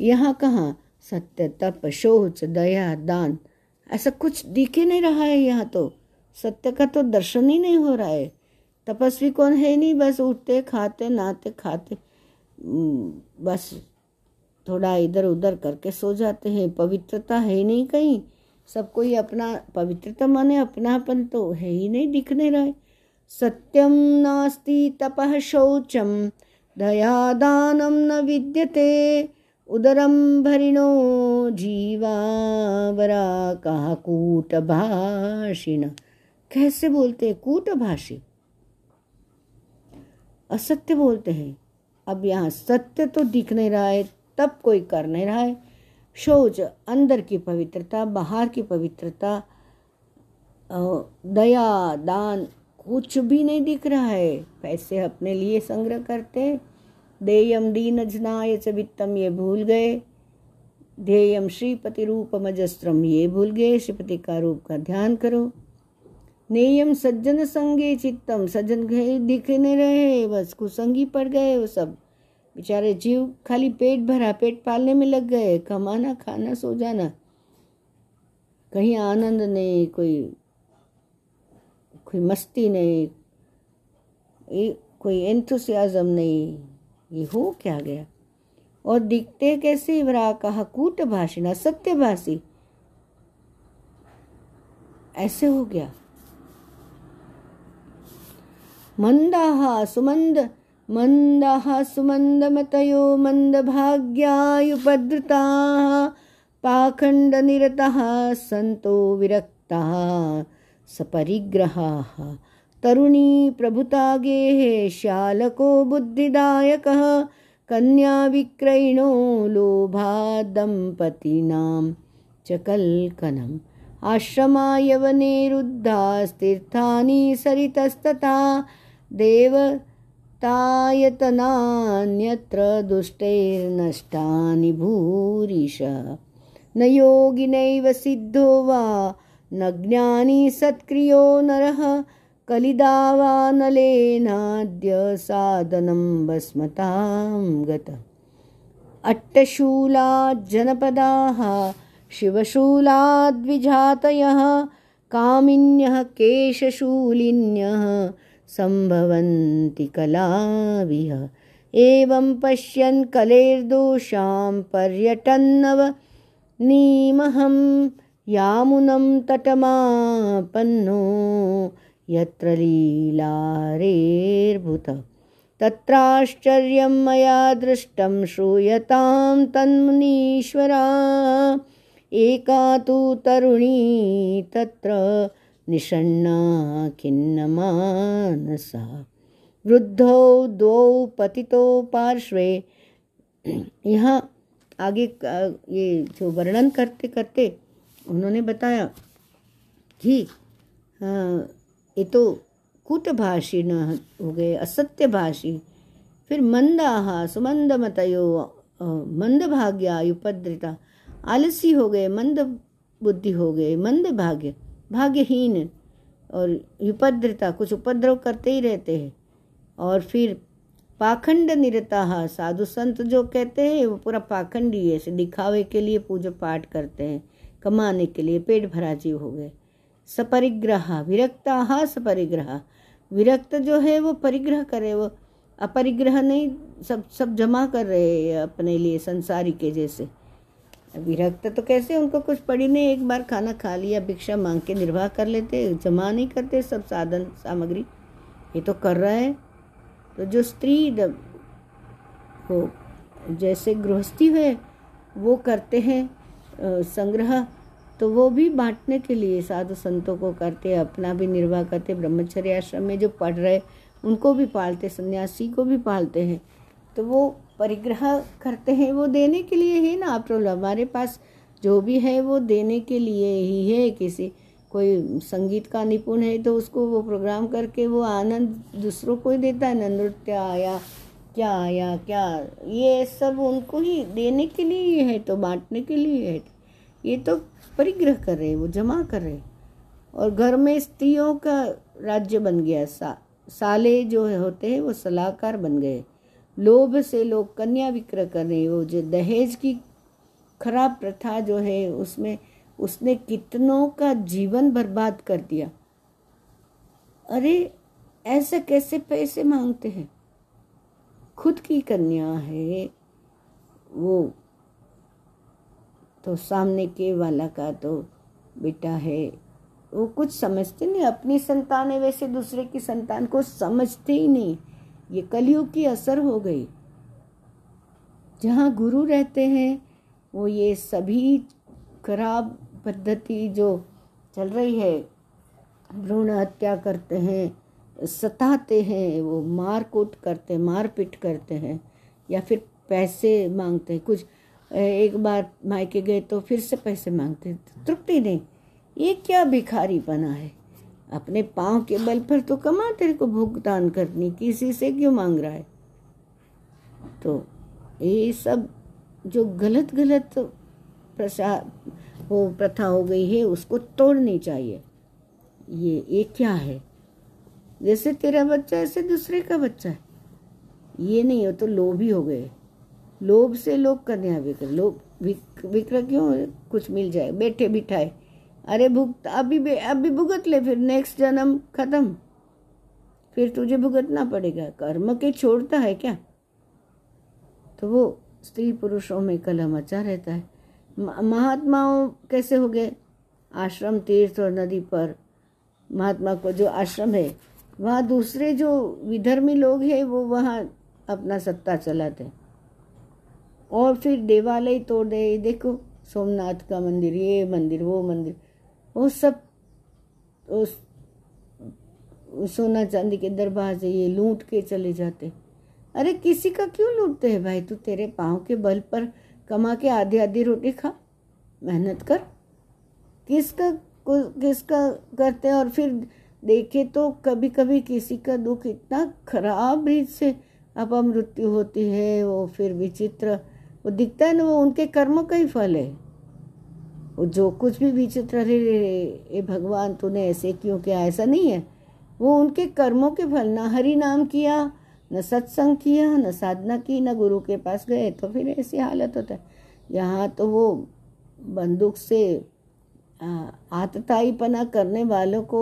यहाँ कहाँ? सत्य, तप, शोच, दया, दान। ऐसा कुछ दिख ही नहीं रहा है यहाँ तो। सत्य का तो दर्शन ही नहीं हो रहा है। तपस्वी कौन है नहीं, बस उठते, खाते, नहाते, खाते। बस थोड़ा इधर उधर करके सो जाते हैं। पवित्रता है ही नहीं कहीं। सब कोई अपना पवित्रता माने अपनापन तो है ही नहीं दिख नहीं रहा है। सत्यम नास्ति तपः शौचम, दया दानम न विद्यते। उदरम भरिणो जीवावरा कहा कूट भाषिण कैसे बोलते हैं? कूट भाषी असत्य बोलते हैं। अब यहाँ सत्य तो दिख नहीं रहा है, तब कोई कर नहीं रहा है। शौच, अंदर की पवित्रता, बाहर की पवित्रता दया, दान, कुछ भी नहीं दिख रहा है। पैसे अपने लिए संग्रह करते देयम दीन जनाय च वित्तम ये भूल गए। ध्येयम श्रीपति रूपमजस्त्रम ये भूल गए। श्रीपति का रूप का ध्यान करो। नेयम सज्जन संगे चित्तम सज्जन गए दिख नहीं रहे। बस कुसंगी पड़ गए वो सब। बेचारे जीव खाली पेट भरा, पेट पालने में लग गए। कमाना, खाना, सो जाना। कहीं आनंद नहीं, कोई कोई मस्ती नहीं कोई एंथुसियाजम नहीं। ये हो क्या गया? और दिखते कैसे वरा कहा, कूट भाषिणा सत्यभाषी ऐसे हो गया। मंदाहा सुमंद मंदाः सुमन्दमतयो मन्दभाग्यायुपद्रुताः पाखण्डनिरतः सन्तो विरक्ताः, सपरिग्रहाः। तरुणी प्रभुतागेः श्यालको बुद्धिदायकः कन्याविक्रयिणो लोभादम्पतीनां च कल्कनम् आश्रमायवनेरुद्धास्तीर्थानि सरितस्तथा देव तायतनान्यत्र दुष्टैर्नष्टानि भूरिश न योगिनैव सिद्धो वा, न ज्ञानी सत्क्रियो नरः कलिदावानलेनाद्य साधनं भस्मतां गत। अट्टशूलाज्जनपदाः, शिवशूलाद्विजातयः, कामिन्यः, केशशूलिन्यः सम्भवन्ति कलाविह। एवं पश्यन् कलेर्दोषां पर्यटन्नव नीमहं यामुनं तटमापन्नो। यत्र लीलारेर्भुत। तत्राश्चर्यं मया दृष्टं श्रूयतां तन्मुनीश्वरा। एका तु तरुणी तत्र निषण्णा खिन्नमानसा। वृद्धौ द्वौ पतितो पार्श्वे। यहाँ आगे ये जो वर्णन करते करते उन्होंने बताया कि ये तो कूटभाषी न हो गए असत्य भाषी फिर मंदाहा सुमंद मतयो मंद भाग्या उपद्रिता। आलसी हो गए मंद बुद्धि हो गए मंद भाग्य भाग्यहीन। और उपद्रता, कुछ उपद्रव करते ही रहते हैं। और फिर पाखंड निरता, साधु संत जो कहते हैं, वो पूरा पाखंडी ऐसे दिखावे के लिए पूजा पाठ करते हैं, कमाने के लिए पेट भरा जीव हो गए। सपरिग्रह, विरक्ता सपरिग्रह। विरक्त जो है वो परिग्रह करे वो अपरिग्रह नहीं, सब सब जमा कर रहे अपने लिए, संसारी के जैसे। विरक्त तो कैसे, उनको कुछ पड़ी नहीं, एक बार खाना खा लिया, भिक्षा मांग के निर्वाह कर लेते, जमा नहीं करते, सब साधन, सामग्री, ये तो कर रहा है। तो जो स्त्री हो जैसे गृहस्थी है, वो करते हैं संग्रह तो वो भी बांटने के लिए साधु संतों को करते, अपना भी निर्वाह करते, ब्रह्मचर्य आश्रम में जो पढ़ रहे, उनको भी पालते, सन्यासी को भी पालते हैं। तो वो परिग्रह करते हैं, वो देने के लिए ही ना आप हमारे पास जो भी है वो देने के लिए ही है। किसी, कोई संगीत का निपुण है तो उसको वो प्रोग्राम करके वो आनंद दूसरों को ही देता है, नृत्य आया, क्या आया, क्या, ये सब उनको ही देने के लिए है तो बांटने के लिए है। ये तो परिग्रह कर रहे हैं, वो जमा कर रहे हैं। और घर में स्त्रियों का राज्य बन गया सा, साले जो है होते हैं, वो सलाहकार बन गए। लोभ से लोग कन्या विक्रय कर रहे हैं। वो जो दहेज की खराब प्रथा जो है, उसमें उसने कितनों का जीवन बर्बाद कर दिया। अरे, ऐसे कैसे पैसे मांगते हैं? खुद की कन्या है, वो तो सामने के वाला का तो बेटा है। वो कुछ समझते नहीं, अपनी संतान है, वैसे दूसरे की संतान को समझते ही नहीं। ये कलयुग की असर हो गई। जहाँ गुरु रहते हैं, वो ये सभी खराब पद्धति जो चल रही है, भ्रूण हत्या करते हैं, सताते हैं, वो मार कूट करते हैं मार पीट करते हैं, या फिर पैसे मांगते हैं, कुछ एक बार मायके गए तो फिर से पैसे मांगते तृप्ति नहीं ये क्या भिखारी बना है? अपने पाँव के बल पर तो कमा तेरे को भुगतान करनी किसी से क्यों मांग रहा है? तो ये सब जो गलत गलत प्रसाद वो प्रथा हो गई है, उसको तोड़नी चाहिए। ये ये क्या है? जैसे तेरा बच्चा, ऐसे दूसरे का बच्चा है। ये नहीं हो तो लोभी हो गए। लोभ से लोग कन्या विक्र, लोभ विक्र क्यों कुछ मिल जाए, बैठे बिठाए। अरे भुगत अभी अभी भुगत ले फिर नेक्स्ट जन्म खत्म। फिर तुझे भुगतना पड़ेगा, कर्म के छोड़ता है क्या? तो वो स्त्री पुरुषों में कलह मचा रहता है। महात्माओं कैसे हो गए? आश्रम, तीर्थ और नदी पर। महात्मा को जो आश्रम है, वहाँ दूसरे जो विधर्मी लोग हैं, वो वहाँ अपना सत्ता चलाते और फिर देवालय तोड़ दे देखो, सोमनाथ का मंदिर, ये मंदिर, वो मंदिर, वो सब उस, सोना चांदी के से ये लूट के चले जाते। अरे, किसी का क्यों लूटते हैं भाई? तू तेरे पाँव के बल पर कमा के आधी आधी रोटी खा। मेहनत कर। किसका किसका करते हैं? और फिर देखे तो कभी कभी किसी का दुख इतना खराब रीत से अपमृत्यु होती है, वो फिर विचित्र वो दिखता है ना, वो उनके कर्मों का ही फल है। वो जो कुछ भी विचित्र अरे ए भगवान, तूने ऐसे क्यों किया? ऐसा नहीं है। वो उनके कर्मों के फल, ना हरि नाम किया, न सत्संग किया, न साधना की, न गुरु के पास गए तो फिर ऐसी हालत होता है। यहाँ तो वो बंदूक से आतताईपना करने वालों को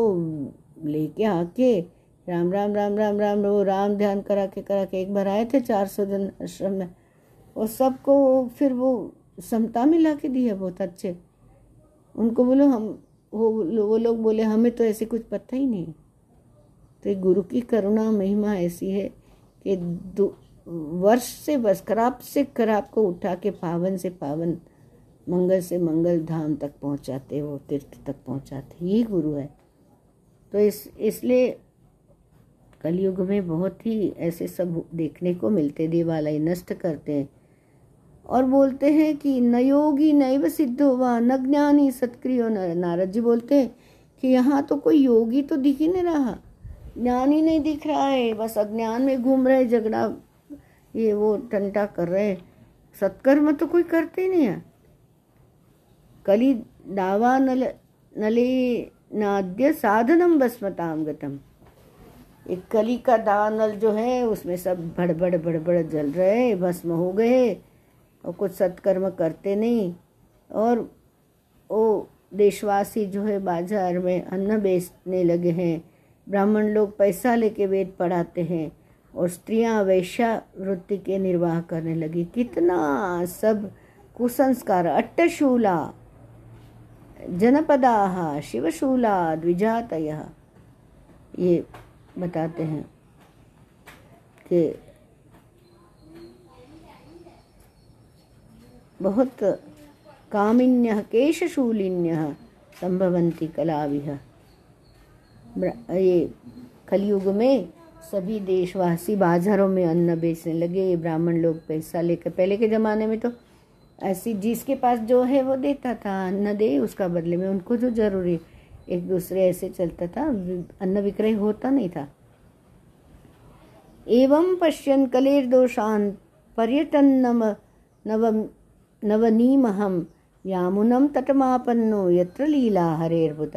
लेके आके राम राम राम राम राम, वो राम ध्यान करा के करा के एक बार आए थे चार सौ जन आश्रम में। और सबको फिर वो समता मिला के दी है बहुत अच्छे। उनको बोलो, हम वो वो लोग बोले, हमें तो ऐसे कुछ पता ही नहीं। तो गुरु की करुणा, महिमा ऐसी है कि वर्ष से बस, खराब से खराब को उठा के पावन से पावन, मंगल से मंगल धाम तक पहुंचाते वो तीर्थ तक पहुंचाते ये गुरु है। तो इस, इसलिए कलयुग में बहुत ही ऐसे सब देखने को मिलते देवालय नष्ट करते हैं। और बोलते हैं कि न योगी नैव सिद्ध हुआ न ज्ञानी सत्क्रियो नारद जी बोलते हैं कि यहाँ तो कोई योगी तो दिख ही नहीं रहा। ज्ञान नहीं दिख रहा है, बस अज्ञान में घूम रहे, झगड़ा, ये वो टंटा कर रहे सत्कर्म तो कोई करते नहीं है। कली दावा नल नले नाद्य साधनम बस्मताम गतम एक कली का दानल जो है, उसमें सब भड़बड़ भड़बड़ जल रहे भस्म हो गए और कुछ सत्कर्म करते नहीं। और वो देशवासी जो है बाज़ार में अन्न बेचने लगे हैं। ब्राह्मण लोग पैसा लेके वेद पढ़ाते हैं और स्त्रियाँ वैश्या वृत्ति के निर्वाह करने लगी। कितना सब कुसंस्कार। अट्टशूला, जनपदा, शिवशूला द्विजात ये बताते हैं कि बहुत कामिन्य, केशशूलिन्य संभवंती कलाविह। ये कलयुग में सभी देशवासी बाजारों में अन्न बेचने लगे, ये ब्राह्मण लोग पैसा लेकर, पहले के ज़माने में तो ऐसी जिसके पास जो है वो देता था, अन्न दे, उसका बदले में उनको जो ज़रूरी एक दूसरे ऐसे चलता था अन्न विक्रय होता नहीं था। एवं पश्यन कलेर दोषान पर्यटन नव नव नवनीमहम यामुनम तटमापन्नो यत्र लीला हरेर्बुत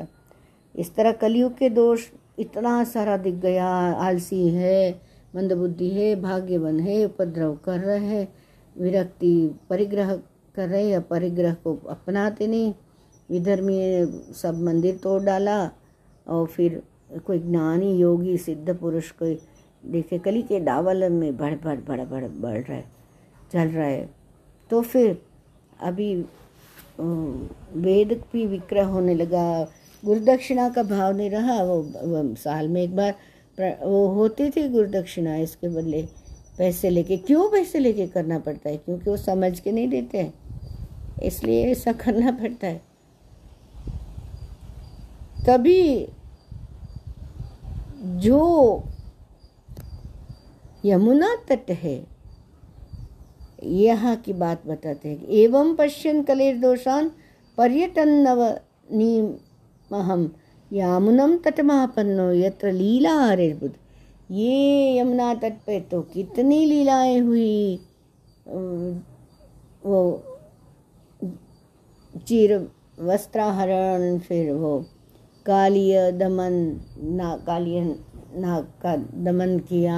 इस तरह कलयुग के दोष इतना सारा दिख गया, आलसी है, मंदबुद्धि है, भाग्यवन है, उपद्रव कर रहे हैं, विरक्ति परिग्रह कर रहे हैं परिग्रह को अपनाते नहीं। विधर्मी सब मंदिर तोड़ डाला, और फिर कोई ज्ञानी, योगी, सिद्ध पुरुष को देखे, कली के डावल में बढ़ बढ़ बढ़ बढ़ बढ़ रहा चल रहा। तो फिर अभी वेद भी विक्रय होने लगा। गुरुदक्षिणा का भाव नहीं रहा वो, साल में एक बार वो होती थी गुरुदक्षिणा इसके बदले पैसे लेके। क्यों पैसे लेके करना पड़ता है? क्योंकि वो समझ के नहीं देते हैं। इसलिए ऐसा करना पड़ता है। तभी जो यमुना तट है यहाँ की बात बताते हैं एवं पश्यन कलेर दोषान पर्यटन नव नीमहम यामुनम तटमापन्नो यत्र लीला हरिर्बुद्ध ये यमुना तट पे तो कितनी लीलाएँ हुई वो चीर वस्त्राहरण फिर वो कालिय दमन, ना, कालिय नाग का दमन किया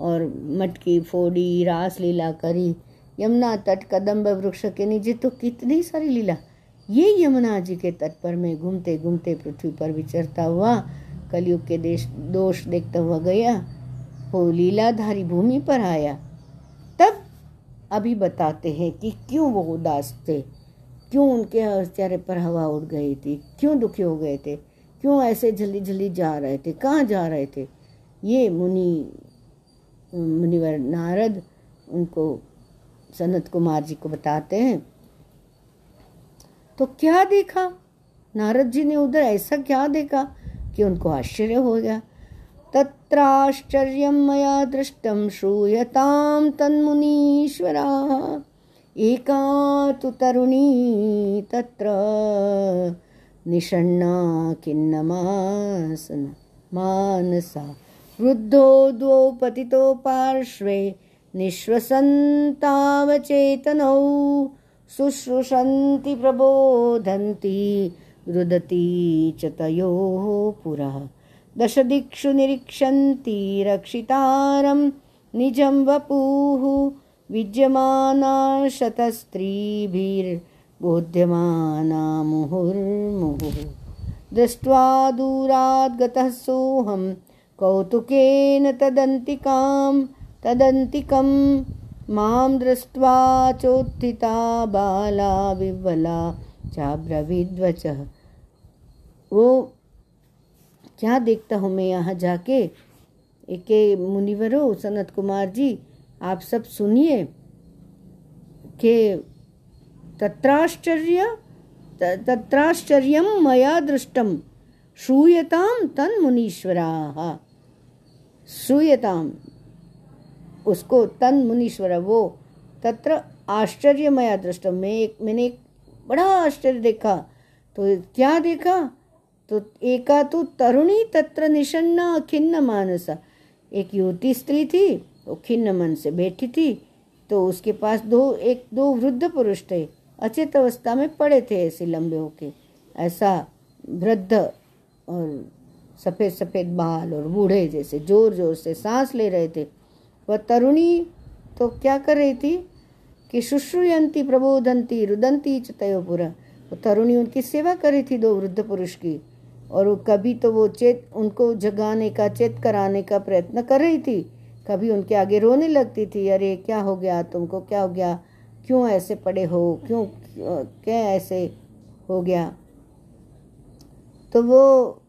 और मटकी, फोड़ी, रास लीला करी, यमुना तट, कदम्ब वृक्ष के नीचे तो कितनी सारी लीला। ये यमुना जी के तट पर मैं घूमते घूमते पृथ्वी पर विचरता हुआ, कलयुग के देश, दोष देखता हुआ गया, वो लीलाधारी भूमि पर आया। तब अभी बताते हैं कि क्यों वो उदास थे, क्यों उनके चेहरे पर हवा उड़ गई थी, क्यों दुखी हो गए थे, क्यों ऐसे जल्दी जल्दी जा रहे थे, कहाँ जा रहे थे? ये मुनि मुनिवर नारद उनको सनत कुमार जी को बताते हैं। तो क्या देखा? नारद जी ने उधर ऐसा क्या देखा कि उनको आश्चर्य हो गया? तत्राश्चर्य मया दृष्टम श्रूयताम तन्मुनीश्वरा। एका तु तरुणी तत्र निषण्णा खिन्नमासन मानसा। वृद्धो द्वौ पतितो पार्श्वे निःश्वसन्तावचेतनौ शुश्रूषन्ति प्रबोधन्ति, रुदती च तयोः पुरः। दशदिक्षु निरीक्षन्ति रक्षितारं निजं वपुः विद्यमाना शतस्त्रीभिर्बोध्यमाना मुहुर्मुहुः दृष्ट्वा दूराद् गतः सोऽहं कौतुकेन तदन्तिकां तदन्तिकं माँ दृष्ट्वा चोत्थिता बाला विवला चाब्रवीद्वचः। वो क्या देखता हूँ मैं यहाँ जाके? के मुनिवरो सनत कुमार जी आप सब सुनिए कि तत्राश्चर्य तत्राश्चर्यं मया दृष्टं श्रूयतां तन्मुनीश्वराः। श्रूयताम उसको तन मुनीश्वर, वो तत्र आश्चर्यमया दृष्ट। में एक, मैंने एक बड़ा आश्चर्य देखा तो क्या देखा? तो एका तो तरुणी तत्र निशन्ना खिन्न मानसा। एक युवती स्त्री थी, वो खिन्न मन से बैठी थी तो उसके पास दो, एक दो वृद्ध पुरुष थे, अचेत अवस्था में पड़े थे ऐसे लंबे होके। ऐसा वृद्ध और सफ़ेद सफ़ेद बाल और बूढ़े जैसे ज़ोर ज़ोर से सांस ले रहे थे। वह तरुणी तो क्या कर रही थी कि शुश्रुयंती, प्रबोधंती, रुदंती चतयोपुरा वो तरुणी उनकी सेवा कर रही थी दो वृद्ध पुरुष की और वो कभी तो वो चेत, उनको जगाने का, चेत कराने का प्रयत्न कर रही थी। कभी उनके आगे रोने लगती थी, अरे, क्या हो गया तुमको? क्या हो गया? क्यों ऐसे पड़े हो? क्यों, क्या ऐसे हो गया? तो वो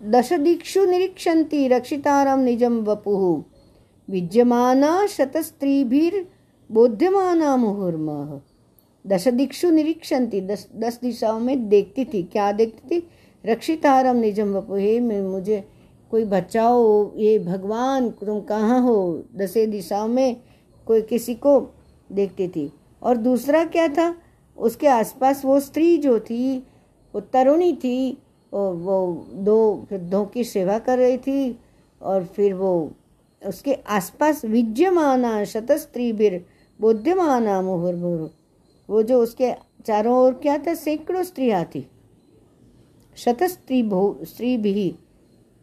दशदिक्षु निरीक्षन्ति रक्षितारं निजं वपुः। विद्यमाना शतस्त्रीभिर्बोध्यमाना मुहुर्मः। दश दिक्षु निरीक्षन्ति दस दस दिशाओं में देखती थी, क्या देखती थी? रक्षितारम निजम वपु। हे मुझे कोई बचाओ ये भगवान, तुम कहाँ हो? दसे दिशाओं में कोई किसी को देखती थी। और दूसरा क्या था? उसके आसपास वो स्त्री जो थी वो तरुणी थी, वो दो वृद्धों की सेवा कर रही थी और फिर वो उसके आसपास विद्यमाना शतस्त्री बिर बुद्धिमाना मुहुर्मुर वो जो उसके चारों ओर क्या था, सैकड़ों स्त्रियाँ थी। शतस्त्री भो, स्त्री भी,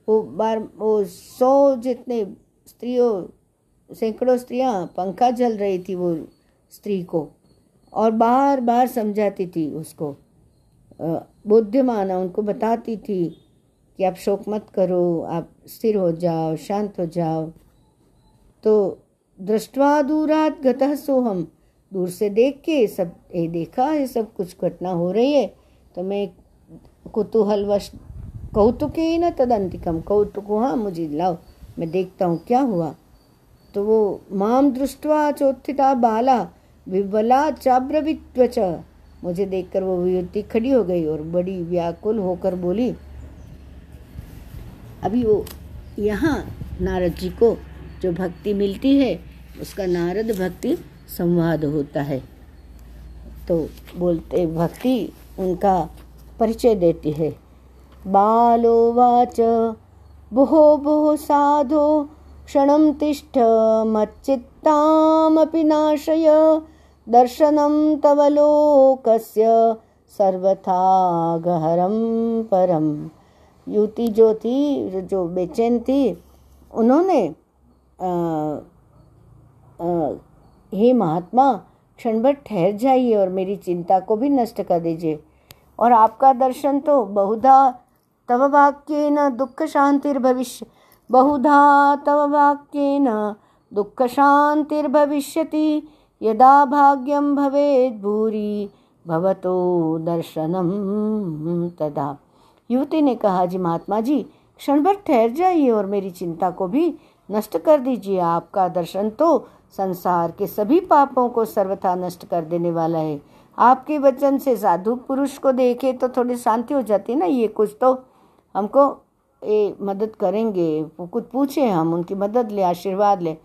वो बार, वो सौ जितने स्त्रियों, सैकड़ों स्त्रियाँ, पंखा जल रही थी वो स्त्री को और बार बार समझाती थी उसको। बुद्धिमान उनको बताती थी कि आप शोक मत करो, आप स्थिर हो जाओ, शांत हो जाओ। तो दृष्टवा दूरात गतः सोहम, दूर से देख के सब ये देखा, ये सब कुछ घटना हो रही है। तो मैं कुतूहलवश, कौतुके न तदंतिकम कौतुक हाँ मुझे लाओ, मैं देखता हूँ, क्या हुआ? तो वो माम दृष्टवा चोत्थिता बाला, विवला चाब्रवित्वच मुझे देखकर वो युवती खड़ी हो गई और बड़ी व्याकुल होकर बोली, अभी वो यहाँ नारद जी को जो भक्ति मिलती है, उसका नारद भक्ति संवाद होता है। तो बोलते, भक्ति उनका परिचय देती है। बालो वाच बुहो बुहो साधो, क्षण तिष्ठ, मच्चित्तामपि नाशय। दर्शनं तव लोकस्य सर्वथा परम युति जो थी जो बेचैन थी, उन्होंने हे महात्मा क्षण भर ठहर जाइए और मेरी चिंता को भी नष्ट कर दीजिए। और आपका दर्शन तो बहुधा तव वाक्य न दुख शांतिर्भविष्य बहुधा तव वाक्य न दुख शांतिर्भविष्यति यदा भाग्यम भवेद भूरी भवतो दर्शनम तदा। युवती ने कहा, जी महात्मा जी क्षण भर ठहर जाइए और मेरी चिंता को भी नष्ट कर दीजिए। आपका दर्शन तो संसार के सभी पापों को सर्वथा नष्ट कर देने वाला है। आपके वचन से साधु पुरुष को देखे तो थोड़ी शांति हो जाती है ना? ये कुछ तो हमको ये मदद करेंगे। कुछ पूछे हम, उनकी मदद ले, आशीर्वाद ले।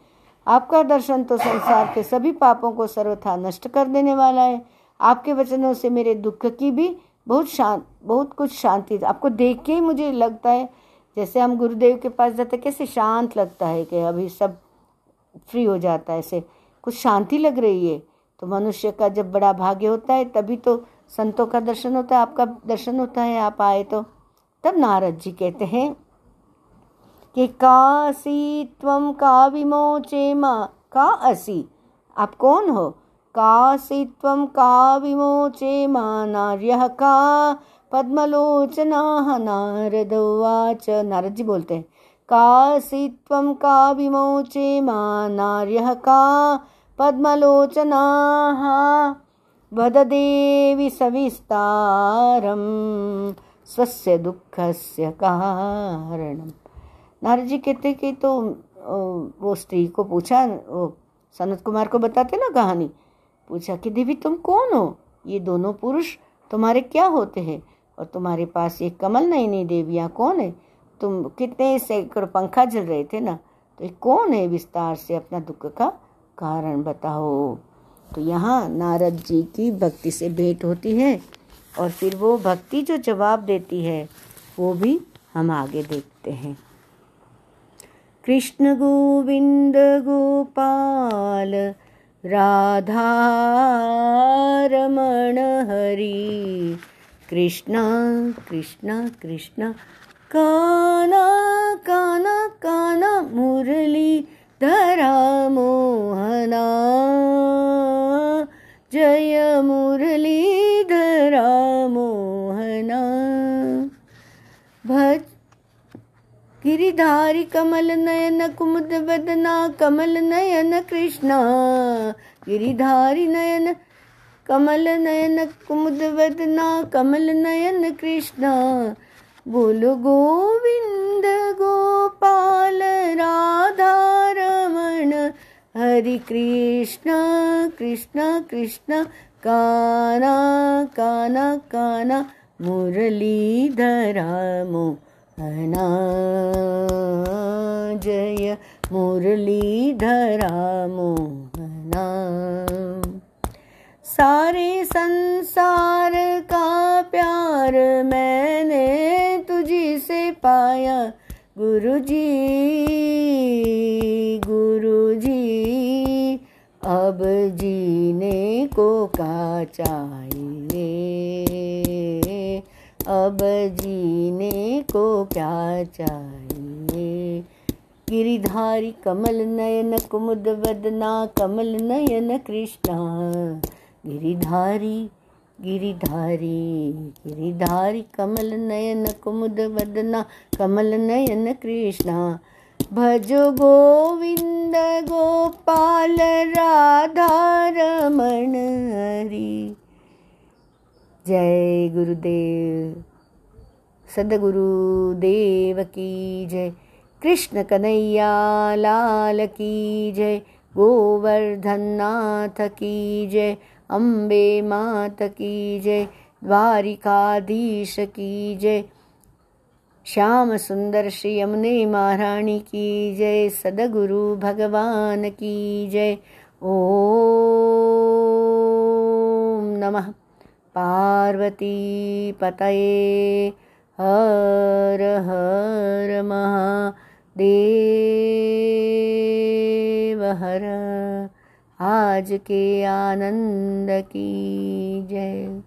आपका दर्शन तो संसार के सभी पापों को सर्वथा नष्ट कर देने वाला है। आपके वचनों से मेरे दुख की भी बहुत शांत, बहुत कुछ शांति, आपको देख के ही मुझे लगता है। जैसे हम गुरुदेव के पास जाते कैसे शांत लगता है कि अभी सब फ्री हो जाता है, ऐसे कुछ शांति लग रही है। तो मनुष्य का जब बड़ा भाग्य होता है, तभी तो संतों का दर्शन होता है, आपका दर्शन होता है, आप आए तो। तब नारद जी कहते हैं कि कासी त्वम का विमोचे माँ, का असी? आप कौन हो? कासी त्वम का विमोचे माँ, नार्य का? पद्मलोचना नारदवाच नारद जी बोलते हैं कासी त्वं का विमोचे मा, नार्यः का? पद्मलोचनाः वददेवि सविस्तारं स्वस्य दुःखस्य कारणम। नारद जी कहते कि तो वो स्त्री को पूछा सनत कुमार को बताते ना कहानी? पूछा कि, देवी, तुम कौन हो? ये दोनों पुरुष तुम्हारे क्या होते हैं? और तुम्हारे पास ये कमल नयनी देवियाँ कौन है? तुम कितने सैकड़ों पंखा जल रहे थे ना? तो ये कौन है विस्तार से अपना दुख का कारण बताओ? तो यहाँ नारद जी की भक्ति से भेंट होती है और फिर वो भक्ति जो जवाब देती है, वो भी हम आगे देखते हैं। कृष्ण गोविंद गोपाल राधा रमण हरी कृष्ण कृष्ण कृष्ण। काना काना काना मुरली धरा मोहना। जय मुरली धरा मोहना। भज गिरिधारी कमल नयन, कुमुद बदना कमल नयन कृष्णा। गिरिधारी नयन, कमल नयन, कुमुद वदना, कमल नयन कृष्ण। बोलो गोविंद, गोपाल, राधा रमण। हरि कृष्ण कृष्ण कृष्ण, काना काना काना, मुरलीधरा मोहना जय मुरलीधरा मोहना। सारे संसार का प्यार मैंने तुझी से पाया। गुरु जी गुरु जी अब जीने को का चाहिए? अब जीने को क्या चाहिए? गिरिधारी कमल नयन, कुमुद वदना कमल नयन कृष्णा। गिरिधारी गिरिधारी गिरिधारी कमल नयन, कुमुद वदना कमल नयन कृष्णा। भजो गोविंद, गोपाल राधा रमण हरि। जय गुरुदेव। सदगुरुदेव की जय। कृष्ण कन्हैया लाल की जय। गोवर्धन नाथ की जय। अम्बे मात की जय। द्वारिकाधीश की जय। श्याम सुंदर श्री यमुने महारानी की जय। सदगुरु भगवान की जय। ओम नमः। पार्वती पतये हर हर महादेव हर। आज के आनंद की जय।